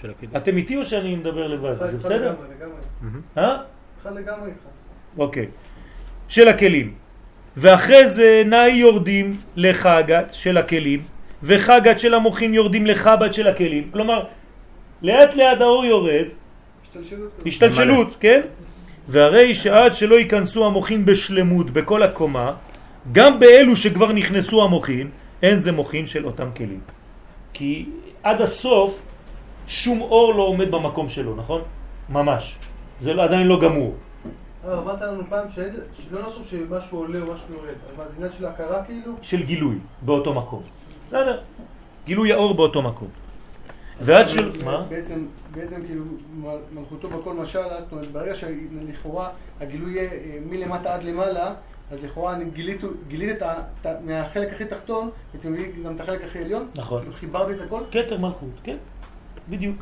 של הקידוש. אתם איתי או שאני מדבר לבד? זה בסדר? לגמרי. אה? אחד לגמרי איתך. אוקיי. של הכלים. ואחרי זה נאי יורדים לחגת של הכלים, וחגת של המוחין יורדים לחב"ד של הכלים. כלומר, לאט לאט האור יורד, השתלשלות. השתלשלות, כן? והרי שעד שלא ייכנסו המוחין בשלמות בכל הקומה, גם באלו שכבר נכנסו המוחין, אין זה מוחין של אותם כלים. כי עד הסוף שום אור לא עומד במקום שלו, נכון? ממש. זה לא- עדיין לא גמור. אבל אמרת לנו פעם שלא נעשו שמשהו עולה או משהו יורד, אבל זה עניין של הכרה כאילו? של גילוי באותו מקום. בסדר. גילוי האור באותו מקום. ועד של... מה? בעצם, בעצם כאילו מלכותו בכל משל, זאת אומרת ברגע שלכאורה הגילוי יהיה אה, מלמטה עד למעלה, אז לכאורה אני גילית, גילית את ה, מהחלק הכי תחתון, בעצם גילית גם את החלק הכי עליון, נכון. כאילו חיברתי את הכל, כתר מלכות, כן, בדיוק.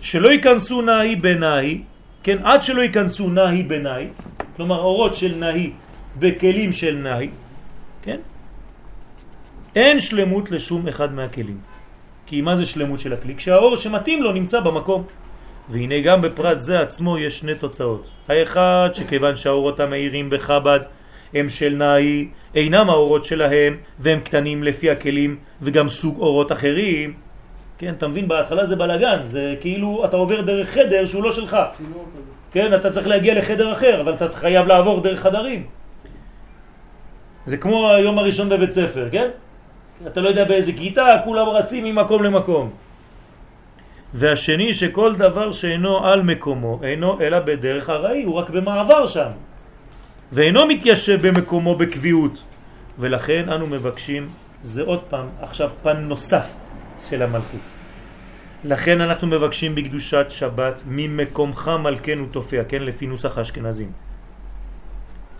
שלא ייכנסו נאי בנאי, כן, עד שלא ייכנסו נאי בנאי, כלומר אורות של נאי בכלים של נאי, כן, אין שלמות לשום אחד מהכלים. כי מה זה שלמות של הכלי? כשהאור שמתאים לו נמצא במקום. והנה גם בפרט זה עצמו יש שני תוצאות. האחד, שכיוון שהאורות המאירים בחב"ד הם של נאי, אינם האורות שלהם, והם קטנים לפי הכלים, וגם סוג אורות אחרים. כן, אתה מבין? בהתחלה זה בלגן, זה כאילו אתה עובר דרך חדר שהוא לא שלך. כן, אתה צריך להגיע לחדר אחר, אבל אתה חייב לעבור דרך חדרים. זה כמו היום הראשון בבית ספר, כן? אתה לא יודע באיזה כיתה, כולם רצים ממקום למקום. והשני שכל דבר שאינו על מקומו, אינו אלא בדרך הראי, הוא רק במעבר שם. ואינו מתיישב במקומו בקביעות. ולכן אנו מבקשים, זה עוד פעם, עכשיו פן נוסף של המלכות. לכן אנחנו מבקשים בקדושת שבת ממקומך מלכנו תופיע, כן? לפי נוסח האשכנזים.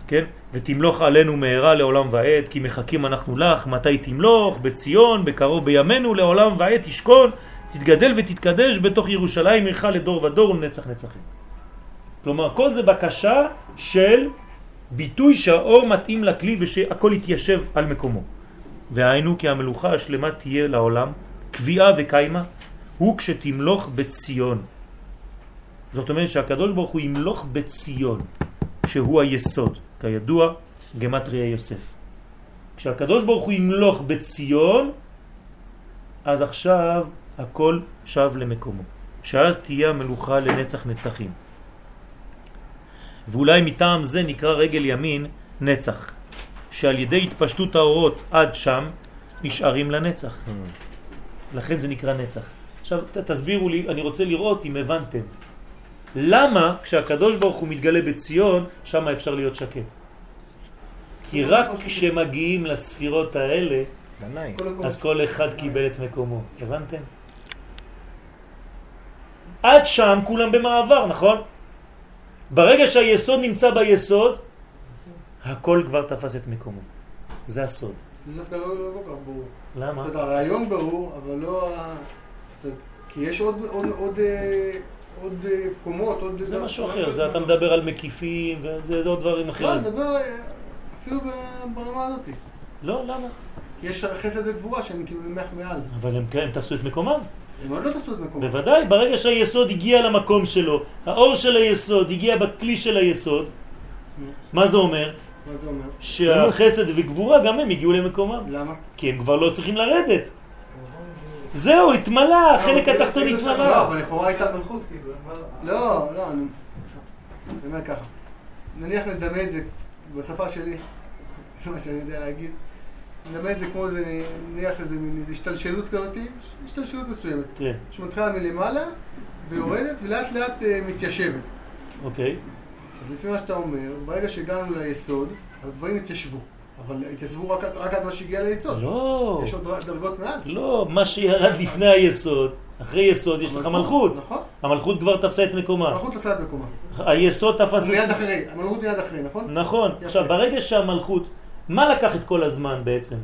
כן? ותמלוך עלינו מהרה לעולם ועד, כי מחכים אנחנו לך, מתי תמלוך? בציון, בקרוב בימינו, לעולם ועד תשכון, תתגדל ותתקדש בתוך ירושלים עירך לדור ודור ולנצח נצחים. כלומר, כל זה בקשה של ביטוי שהאור מתאים לכלי ושהכל יתיישב על מקומו. והיינו כי המלוכה השלמה תהיה לעולם, קביעה וקיימה, הוא כשתמלוך בציון. זאת אומרת שהקדוש ברוך הוא ימלוך בציון, שהוא היסוד. כידוע, גמטריה יוסף. כשהקדוש ברוך הוא ימלוך בציון, אז עכשיו הכל שב למקומו. שאז תהיה המלוכה לנצח נצחים. ואולי מטעם זה נקרא רגל ימין נצח, שעל ידי התפשטות האורות עד שם נשארים לנצח. לכן זה נקרא נצח. עכשיו תסבירו לי, אני רוצה לראות אם הבנתם. למה כשהקדוש ברוך הוא מתגלה בציון, שם אפשר להיות שקט? כי רק כשמגיעים לספירות האלה. אז כל אחד קיבל את מקומו. הבנתם? עד שם כולם במעבר, נכון? ברגע שהיסוד נמצא ביסוד, הכל כבר תפס את מקומו. זה הסוד. זה דווקא לא לא כל כך ברור. למה? זאת אומרת, הרעיון ברור, אבל לא ה... כי יש עוד, עוד, אה, קומות, עוד... זה משהו אחר, זה אתה מדבר על מקיפים, וזה עוד דברים לא, אחרים. אני מדבר אה, אפילו ברמה הזאת. לא, למה? יש חסד וגבורה שהם כאילו ממך מעל. אבל הם כן, הם תפסו את מקומם. הם עוד לא תעשו את מקומם. בוודאי, ברגע שהיסוד הגיע למקום שלו, האור של היסוד הגיע בכלי של היסוד, מה זה אומר? מה זה אומר? שהחסד וגבורה גם הם הגיעו למקומם. למה? כי הם כבר לא צריכים לרדת. זהו, התמלא, החלק לא, התחתון לא, לא, התמלא. אבל לכאורה הייתה מלכות, כאילו. לא, לא, אני אומר ככה. נניח נדמה את זה בשפה שלי. זה מה שאני יודע להגיד. מדבר את זה כמו איזה, נניח איזה מין איזה השתלשלות כזאת, השתלשלות מסוימת, כן, שמתחילה מלמעלה ויורדת ולאט לאט אה, מתיישבת. אוקיי. אז לפי מה שאתה אומר, ברגע שהגענו ליסוד, הדברים התיישבו. אבל התיישבו רק, רק עד מה שהגיע ליסוד. לא, יש עוד דר- דרגות מעל. לא, מה שירד לפני היסוד, אחרי יסוד יש לך מלכות. נכון. המלכות כבר תפסה את מקומה. המלכות תפסה את מקומה. היסוד תפס הוא מיד. אחרי, המלכות מיד אחרי, נכון? נכון. יפה. עכשיו, ברגע שהמלכות, מה לקח את כל הזמן בעצם?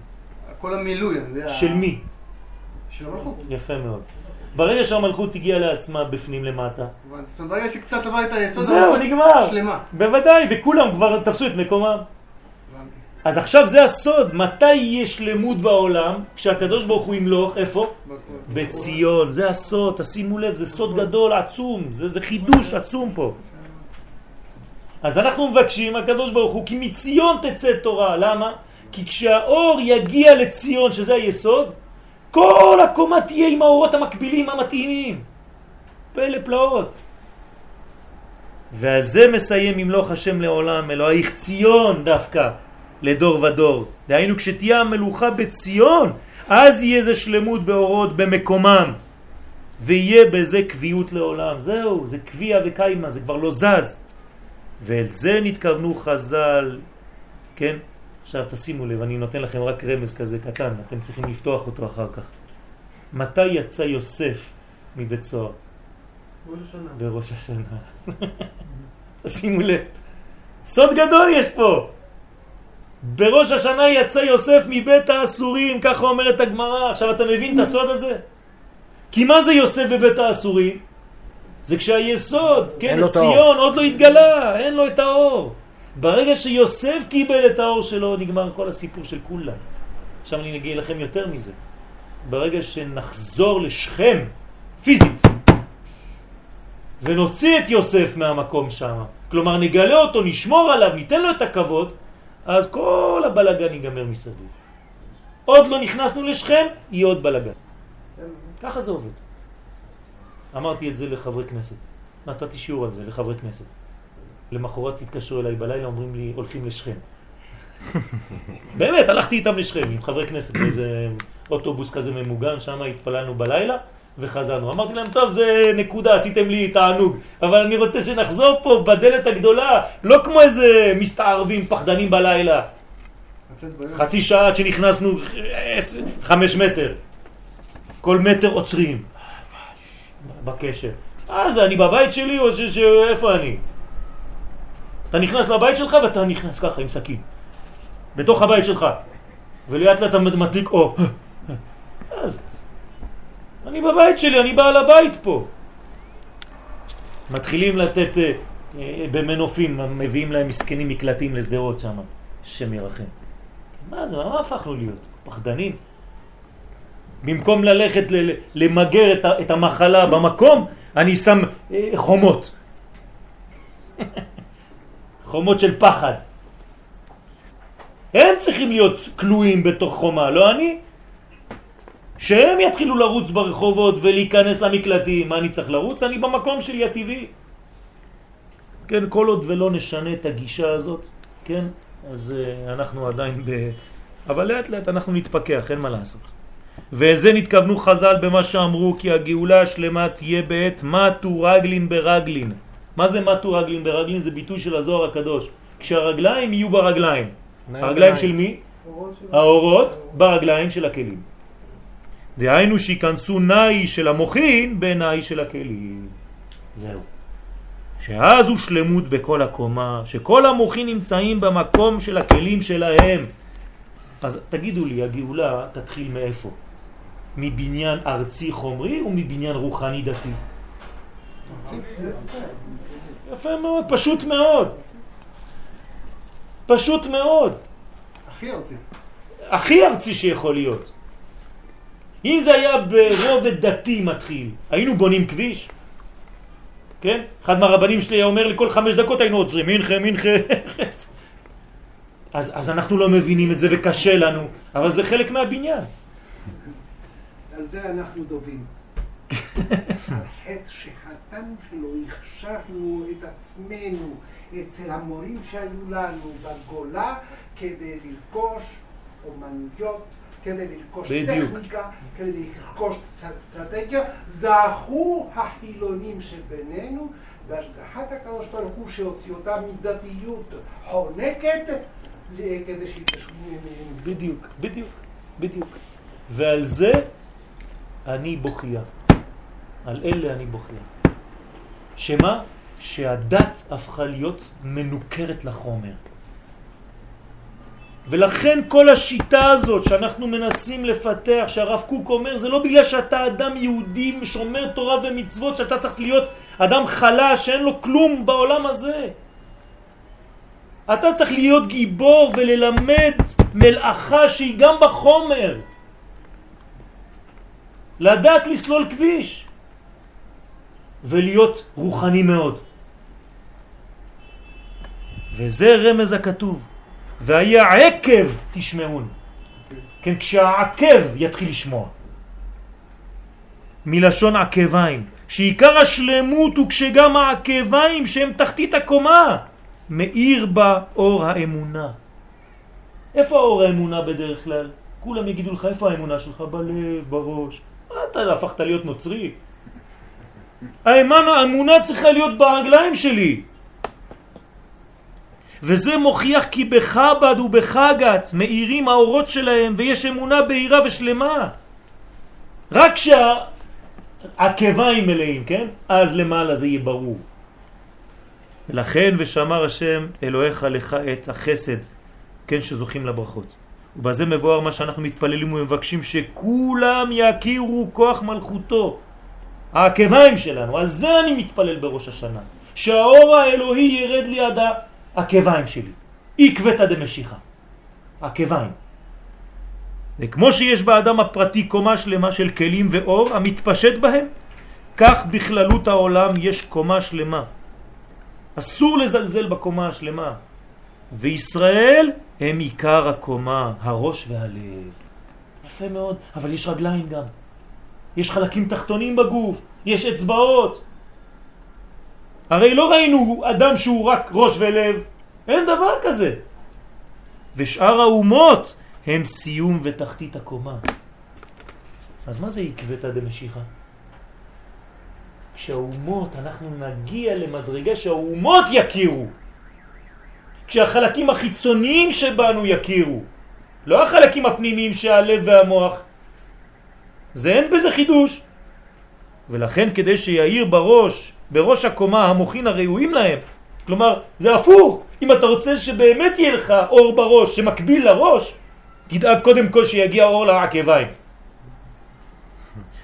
כל המילוי, זה ה- של מי? של המלכות. יפה מאוד. ברגע שהמלכות הגיעה לעצמה בפנים למטה. זאת אומרת, ברגע שקצת עבר את היסוד, זהו, נגמר. שלמה. בוודאי, וכולם כבר תפסו את מקומם. אז עכשיו זה הסוד, מתי יש שלמות בעולם? כשהקדוש ברוך הוא ימלוך, איפה? בציון, זה הסוד, תשימו לב, זה סוד גדול, עצום, זה, זה חידוש עצום פה. אז אנחנו מבקשים, הקדוש ברוך הוא, כי מציון תצא תורה, למה? כי כשהאור יגיע לציון, שזה היסוד, כל הקומה תהיה עם האורות המקבילים המתאימים. פלא פלאות. ועל זה מסיים ימלוך השם לעולם, אלוהיך ציון דווקא, לדור ודור. דהיינו, כשתהיה המלוכה בציון, אז יהיה זה שלמות באורות במקומם, ויהיה בזה קביעות לעולם. זהו, זה קביעה וקיימה, זה כבר לא זז. ואל זה נתכוונו חז"ל, כן? עכשיו תשימו לב, אני נותן לכם רק רמז כזה קטן, אתם צריכים לפתוח אותו אחר כך. מתי יצא יוסף מבית סוהר? ראש השנה. בראש השנה. שימו לב. סוד גדול יש פה. בראש השנה יצא יוסף מבית האסורים, ככה אומרת הגמרא. עכשיו אתה מבין את הסוד הזה? כי מה זה יוסף בבית האסורים? זה כשהיסוד, כן. ציון עוד לא התגלה, אין לו את האור. ברגע שיוסף קיבל את האור שלו, נגמר כל הסיפור של כולם. עכשיו אני אגיד לכם יותר מזה. ברגע שנחזור לשכם, פיזית, ונוציא את יוסף מהמקום שם, כלומר נגלה אותו, נשמור עליו, ניתן לו את הכבוד, אז כל הבלגן ייגמר מסביב. עוד לא נכנסנו לשכם, יהיה עוד בלגן. ככה זה עובד. אמרתי את זה לחברי כנסת. נתתי שיעור על זה לחברי כנסת. למחרת התקשרו אליי בלילה, אומרים לי, הולכים לשכם. באמת, הלכתי איתם לשכם, עם חברי כנסת, באיזה אוטובוס כזה ממוגן, שם התפללנו בלילה וחזרנו. אמרתי להם, טוב, זה נקודה, עשיתם לי תענוג, אבל אני רוצה שנחזור פה בדלת הגדולה, לא כמו איזה מסתערבים פחדנים בלילה. חצי שעה עד שנכנסנו חמש מטר. כל מטר עוצרים. בקשר. אז אני בבית שלי או ש... ש... איפה אני? אתה נכנס לבית שלך ואתה נכנס ככה עם סכין. בתוך הבית שלך. ולאט לאט אתה מדליק אור. אני בבית שלי, אני בעל הבית פה. מתחילים לתת אה, אה, במנופים, מביאים להם מסכנים מקלטים לשדרות שם. השם ירחם. מה זה, מה הפכנו להיות? פחדנים? במקום ללכת למגר את, את המחלה במקום, אני שם אה, חומות. חומות של פחד. הם צריכים להיות כלואים בתוך חומה, לא אני. שהם יתחילו לרוץ ברחובות ולהיכנס למקלטים. מה אני צריך לרוץ? אני במקום שלי הטבעי. כן, כל עוד ולא נשנה את הגישה הזאת, כן, אז uh, אנחנו עדיין ב... אבל לאט לאט אנחנו נתפכח, אין מה לעשות. ואל זה נתכוונו חז"ל במה שאמרו כי הגאולה השלמה תהיה בעת מתו רגלין ברגלין. מה זה מתו רגלין ברגלין? זה ביטוי של הזוהר הקדוש. כשהרגליים יהיו ברגליים. הרגליים של מי? האורות ברגליים של הכלים. דהיינו שיכנסו נאי של המוחין בנאי של הכלים. זהו. שאז הוא שלמות בכל הקומה, שכל המוחין נמצאים במקום של הכלים שלהם. אז תגידו לי, הגאולה תתחיל מאיפה? מבניין ארצי חומרי או מבניין רוחני דתי? יפה מאוד, פשוט מאוד. פשוט מאוד. הכי ארצי. הכי ארצי שיכול להיות. אם זה היה ברובד דתי מתחיל, היינו בונים כביש? כן? אחד מהרבנים שלי היה אומר לכל חמש דקות היינו עוצרים, מנחה, מנחה. אז, אז אנחנו לא מבינים את זה וקשה לנו, אבל זה חלק מהבניין. על זה אנחנו דובים. על חטא שחטא אותנו שלא הכשרנו את עצמנו אצל המורים שהיו לנו בגולה כדי לרכוש אומנויות, כדי לרכוש בדיוק. טכניקה, כדי לרכוש אסטרטגיה, זכו החילונים שבינינו בהשגחת הקדוש ברוך הוא שהוציא אותם מדתיות חונקת ל- כדי שיתעשרו ממנו. בדיוק, בדיוק, בדיוק. ועל זה אני בוכייה. על אלה אני בוכייה. שמה? שהדת הפכה להיות מנוכרת לחומר. ולכן כל השיטה הזאת שאנחנו מנסים לפתח, שהרב קוק אומר, זה לא בגלל שאתה אדם יהודי שומר תורה ומצוות, שאתה צריך להיות אדם חלש שאין לו כלום בעולם הזה. אתה צריך להיות גיבור וללמד מלאכה שהיא גם בחומר. לדעת לסלול כביש ולהיות רוחני מאוד. וזה רמז הכתוב. והיה עקב תשמעון. כן, כשהעקב יתחיל לשמוע. מלשון עקביים, שעיקר השלמות הוא כשגם העקביים שהם תחתית הקומה מאיר בה אור האמונה. איפה האור האמונה בדרך כלל? כולם יגידו לך איפה האמונה שלך? בלב, בראש. מה אתה הפכת להיות נוצרי? האמונה צריכה להיות ברגליים שלי. וזה מוכיח כי בחב"ד ובחגת מאירים האורות שלהם ויש אמונה בהירה ושלמה. רק כשהעקביים מלאים, כן? אז למעלה זה יהיה ברור. ולכן ושמר השם אלוהיך לך את החסד, כן, שזוכים לברכות. ובזה מבואר מה שאנחנו מתפללים ומבקשים שכולם יכירו כוח מלכותו. העקביים שלנו, על זה אני מתפלל בראש השנה. שהאור האלוהי ירד ליד העקביים שלי. עקבתא דמשיחא. עקביים. וכמו שיש באדם הפרטי קומה שלמה של כלים ואור המתפשט בהם, כך בכללות העולם יש קומה שלמה. אסור לזלזל בקומה השלמה. וישראל הם עיקר הקומה, הראש והלב. יפה מאוד, אבל יש רגליים גם. יש חלקים תחתונים בגוף, יש אצבעות. הרי לא ראינו אדם שהוא רק ראש ולב, אין דבר כזה. ושאר האומות הם סיום ותחתית הקומה. אז מה זה עקבתא דמשיחא? כשהאומות, אנחנו נגיע למדרגה שהאומות יכירו. כשהחלקים החיצוניים שבנו יכירו. לא החלקים הפנימיים שהלב והמוח. זה אין בזה חידוש. ולכן כדי שיעיר בראש, בראש הקומה המוחין הראויים להם, כלומר זה הפוך, אם אתה רוצה שבאמת יהיה לך אור בראש שמקביל לראש, תדאג קודם כל שיגיע אור לעקביים.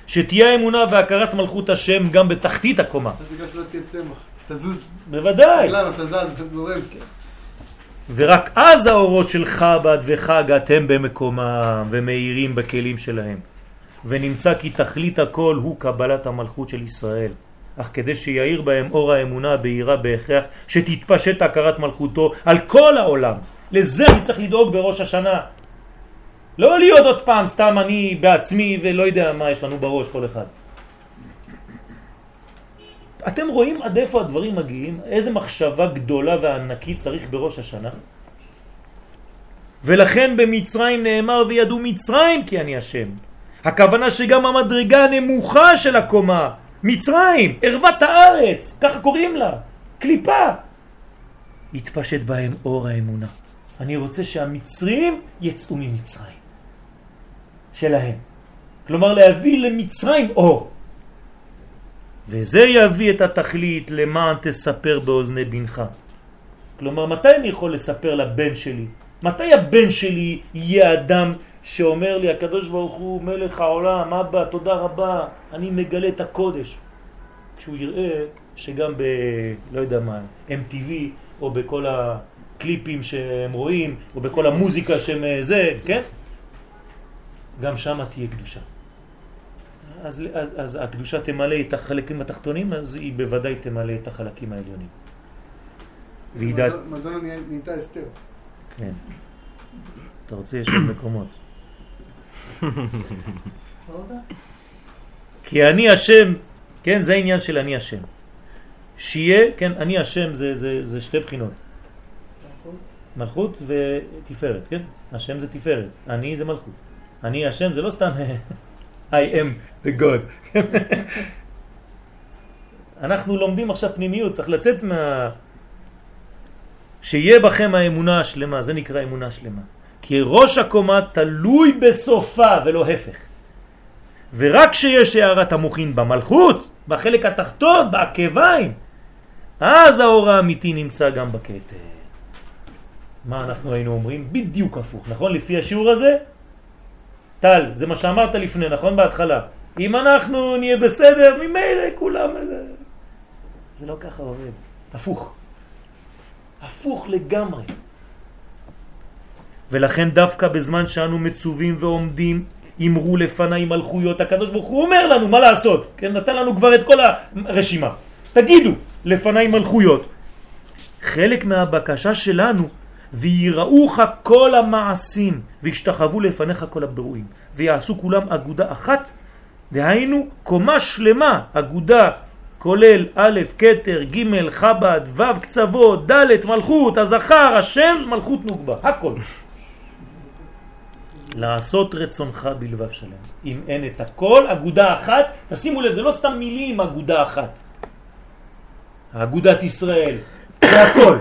שתהיה אמונה והכרת מלכות השם גם בתחתית הקומה. אז בגלל שלא תהיה צמח, שתזוז. בוודאי. זורם. ורק אז האורות של חב"ד וחגת הם במקומם ומאירים בכלים שלהם. ונמצא כי תכלית הכל הוא קבלת המלכות של ישראל. אך כדי שיעיר בהם אור האמונה בהירה בהכרח, שתתפשט הכרת מלכותו על כל העולם. לזה אני צריך לדאוג בראש השנה. לא להיות עוד פעם סתם אני בעצמי ולא יודע מה יש לנו בראש כל אחד. אתם רואים עד איפה הדברים מגיעים? איזה מחשבה גדולה וענקית צריך בראש השנה? ולכן במצרים נאמר וידעו מצרים כי אני השם. הכוונה שגם המדרגה הנמוכה של הקומה, מצרים, ערוות הארץ, ככה קוראים לה, קליפה, יתפשט בהם אור האמונה. אני רוצה שהמצרים יצאו ממצרים. שלהם. כלומר להביא למצרים אור. וזה יביא את התכלית למען תספר באוזני בנך. כלומר, מתי אני יכול לספר לבן שלי? מתי הבן שלי יהיה אדם שאומר לי, הקדוש ברוך הוא מלך העולם, אבא, תודה רבה, אני מגלה את הקודש. כשהוא יראה שגם ב... לא יודע מה, MTV, או בכל הקליפים שהם רואים, או בכל המוזיקה שהם זה, כן? גם שם תהיה קדושה. אז, אז, אז הקדושה תמלא את החלקים התחתונים, אז היא בוודאי תמלא את החלקים העליונים. ועידת... מדונה- נהייתה אסתר. כן. אתה רוצה, יש עוד מקומות. כי אני השם, כן, זה העניין של אני השם. שיהיה, כן, אני השם זה, זה, זה שתי בחינות. מלכות ותפארת, כן? השם זה תפארת, אני זה מלכות. אני השם זה לא סתם I am the God. אנחנו לומדים עכשיו פנימיות, צריך לצאת מה... שיהיה בכם האמונה השלמה, זה נקרא אמונה שלמה. כי ראש הקומה תלוי בסופה ולא הפך. ורק כשיש הערת המוחין במלכות, בחלק התחתון, בעקביים, אז האור האמיתי נמצא גם בכתר. מה אנחנו היינו אומרים? בדיוק הפוך, נכון? לפי השיעור הזה, טל, זה מה שאמרת לפני, נכון? בהתחלה. אם אנחנו נהיה בסדר, ממילא כולם... זה לא ככה עובד. הפוך. הפוך לגמרי. ולכן דווקא בזמן שאנו מצווים ועומדים, אמרו לפניי מלכויות, הקדוש ברוך הוא אומר לנו מה לעשות, כן? נתן לנו כבר את כל הרשימה. תגידו, לפניי מלכויות. חלק מהבקשה שלנו, ויראוך כל המעשים, וישתחוו לפניך כל הברואים, ויעשו כולם אגודה אחת, דהיינו קומה שלמה, אגודה כולל א', כתר, ג', חב"ד, ו', קצוות, ד', מלכות, הזכר, השם, מלכות נוגבה, הכל. לעשות רצונך בלבב שלם. אם אין את הכל, אגודה אחת, תשימו לב, זה לא סתם מילים אגודה אחת. אגודת ישראל, זה הכל.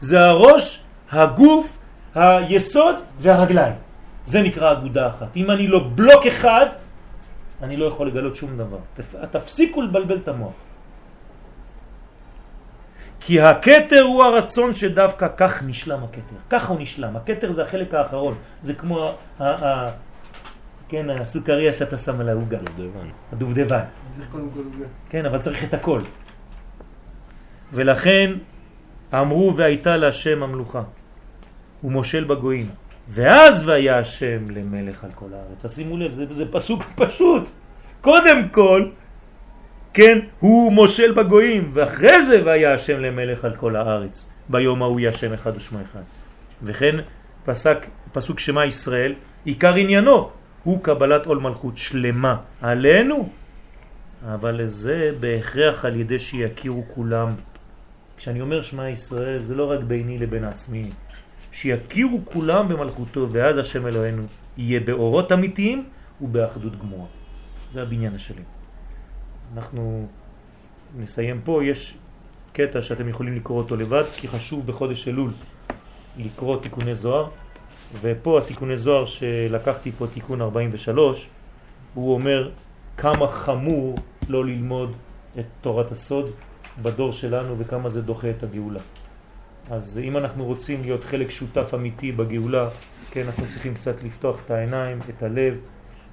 זה הראש, הגוף, היסוד והרגליים. זה נקרא אגודה אחת. אם אני לא בלוק אחד, אני לא יכול לגלות שום דבר. תפסיקו לבלבל את המוח. כי הכתר הוא הרצון שדווקא כך נשלם הכתר. ככה הוא נשלם. הכתר זה החלק האחרון. זה כמו ה, ה, כן, הסוכריה שאתה שם על העוגה. דובדבן. הדובדבן. עוגה. כן, אבל צריך את הכל. ולכן אמרו והייתה להשם המלוכה. הוא מושל בגויים. ואז והיה השם למלך על כל הארץ. תשימו לב, זה, זה פסוק פשוט. קודם כל, כן, הוא מושל בגויים, ואחרי זה והיה השם למלך על כל הארץ. ביום ההוא יהיה השם אחד ושמו אחד. וכן פסק, פסוק שמה ישראל, עיקר עניינו הוא קבלת עול מלכות שלמה עלינו, אבל זה בהכרח על ידי שיכירו כולם. כשאני אומר שמה ישראל זה לא רק ביני לבין עצמי, שיכירו כולם במלכותו, ואז השם אלוהינו יהיה באורות אמיתיים ובאחדות גמורה. זה הבניין השלם. אנחנו נסיים פה, יש קטע שאתם יכולים לקרוא אותו לבד, כי חשוב בחודש אלול לקרוא תיקוני זוהר, ופה התיקוני זוהר שלקחתי פה, תיקון 43, הוא אומר כמה חמור לא ללמוד את תורת הסוד בדור שלנו וכמה זה דוחה את הגאולה. אז אם אנחנו רוצים להיות חלק שותף אמיתי בגאולה, כן, אנחנו צריכים קצת לפתוח את העיניים, את הלב,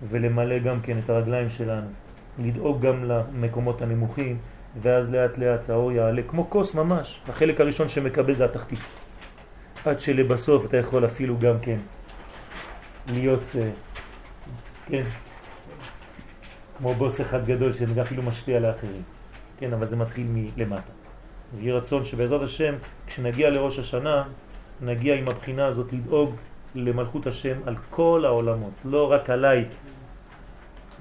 ולמלא גם כן את הרגליים שלנו. לדאוג גם למקומות הנמוכים, ואז לאט לאט האור יעלה, כמו כוס ממש. החלק הראשון שמקבל זה התחתית. עד שלבסוף אתה יכול אפילו גם כן להיות, אה, כן, כמו בוס אחד גדול שאפילו משפיע על האחרים. כן, אבל זה מתחיל מלמטה. אז יהיה רצון שבעזרת השם, כשנגיע לראש השנה, נגיע עם הבחינה הזאת לדאוג למלכות השם על כל העולמות, לא רק עליי.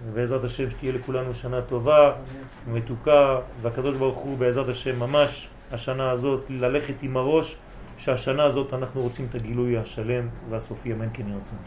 ובעזרת השם שתהיה לכולנו שנה טובה ומתוקה, והקדוש ברוך הוא בעזרת השם ממש השנה הזאת ללכת עם הראש שהשנה הזאת אנחנו רוצים את הגילוי השלם והסופי, אמן כן ירצון.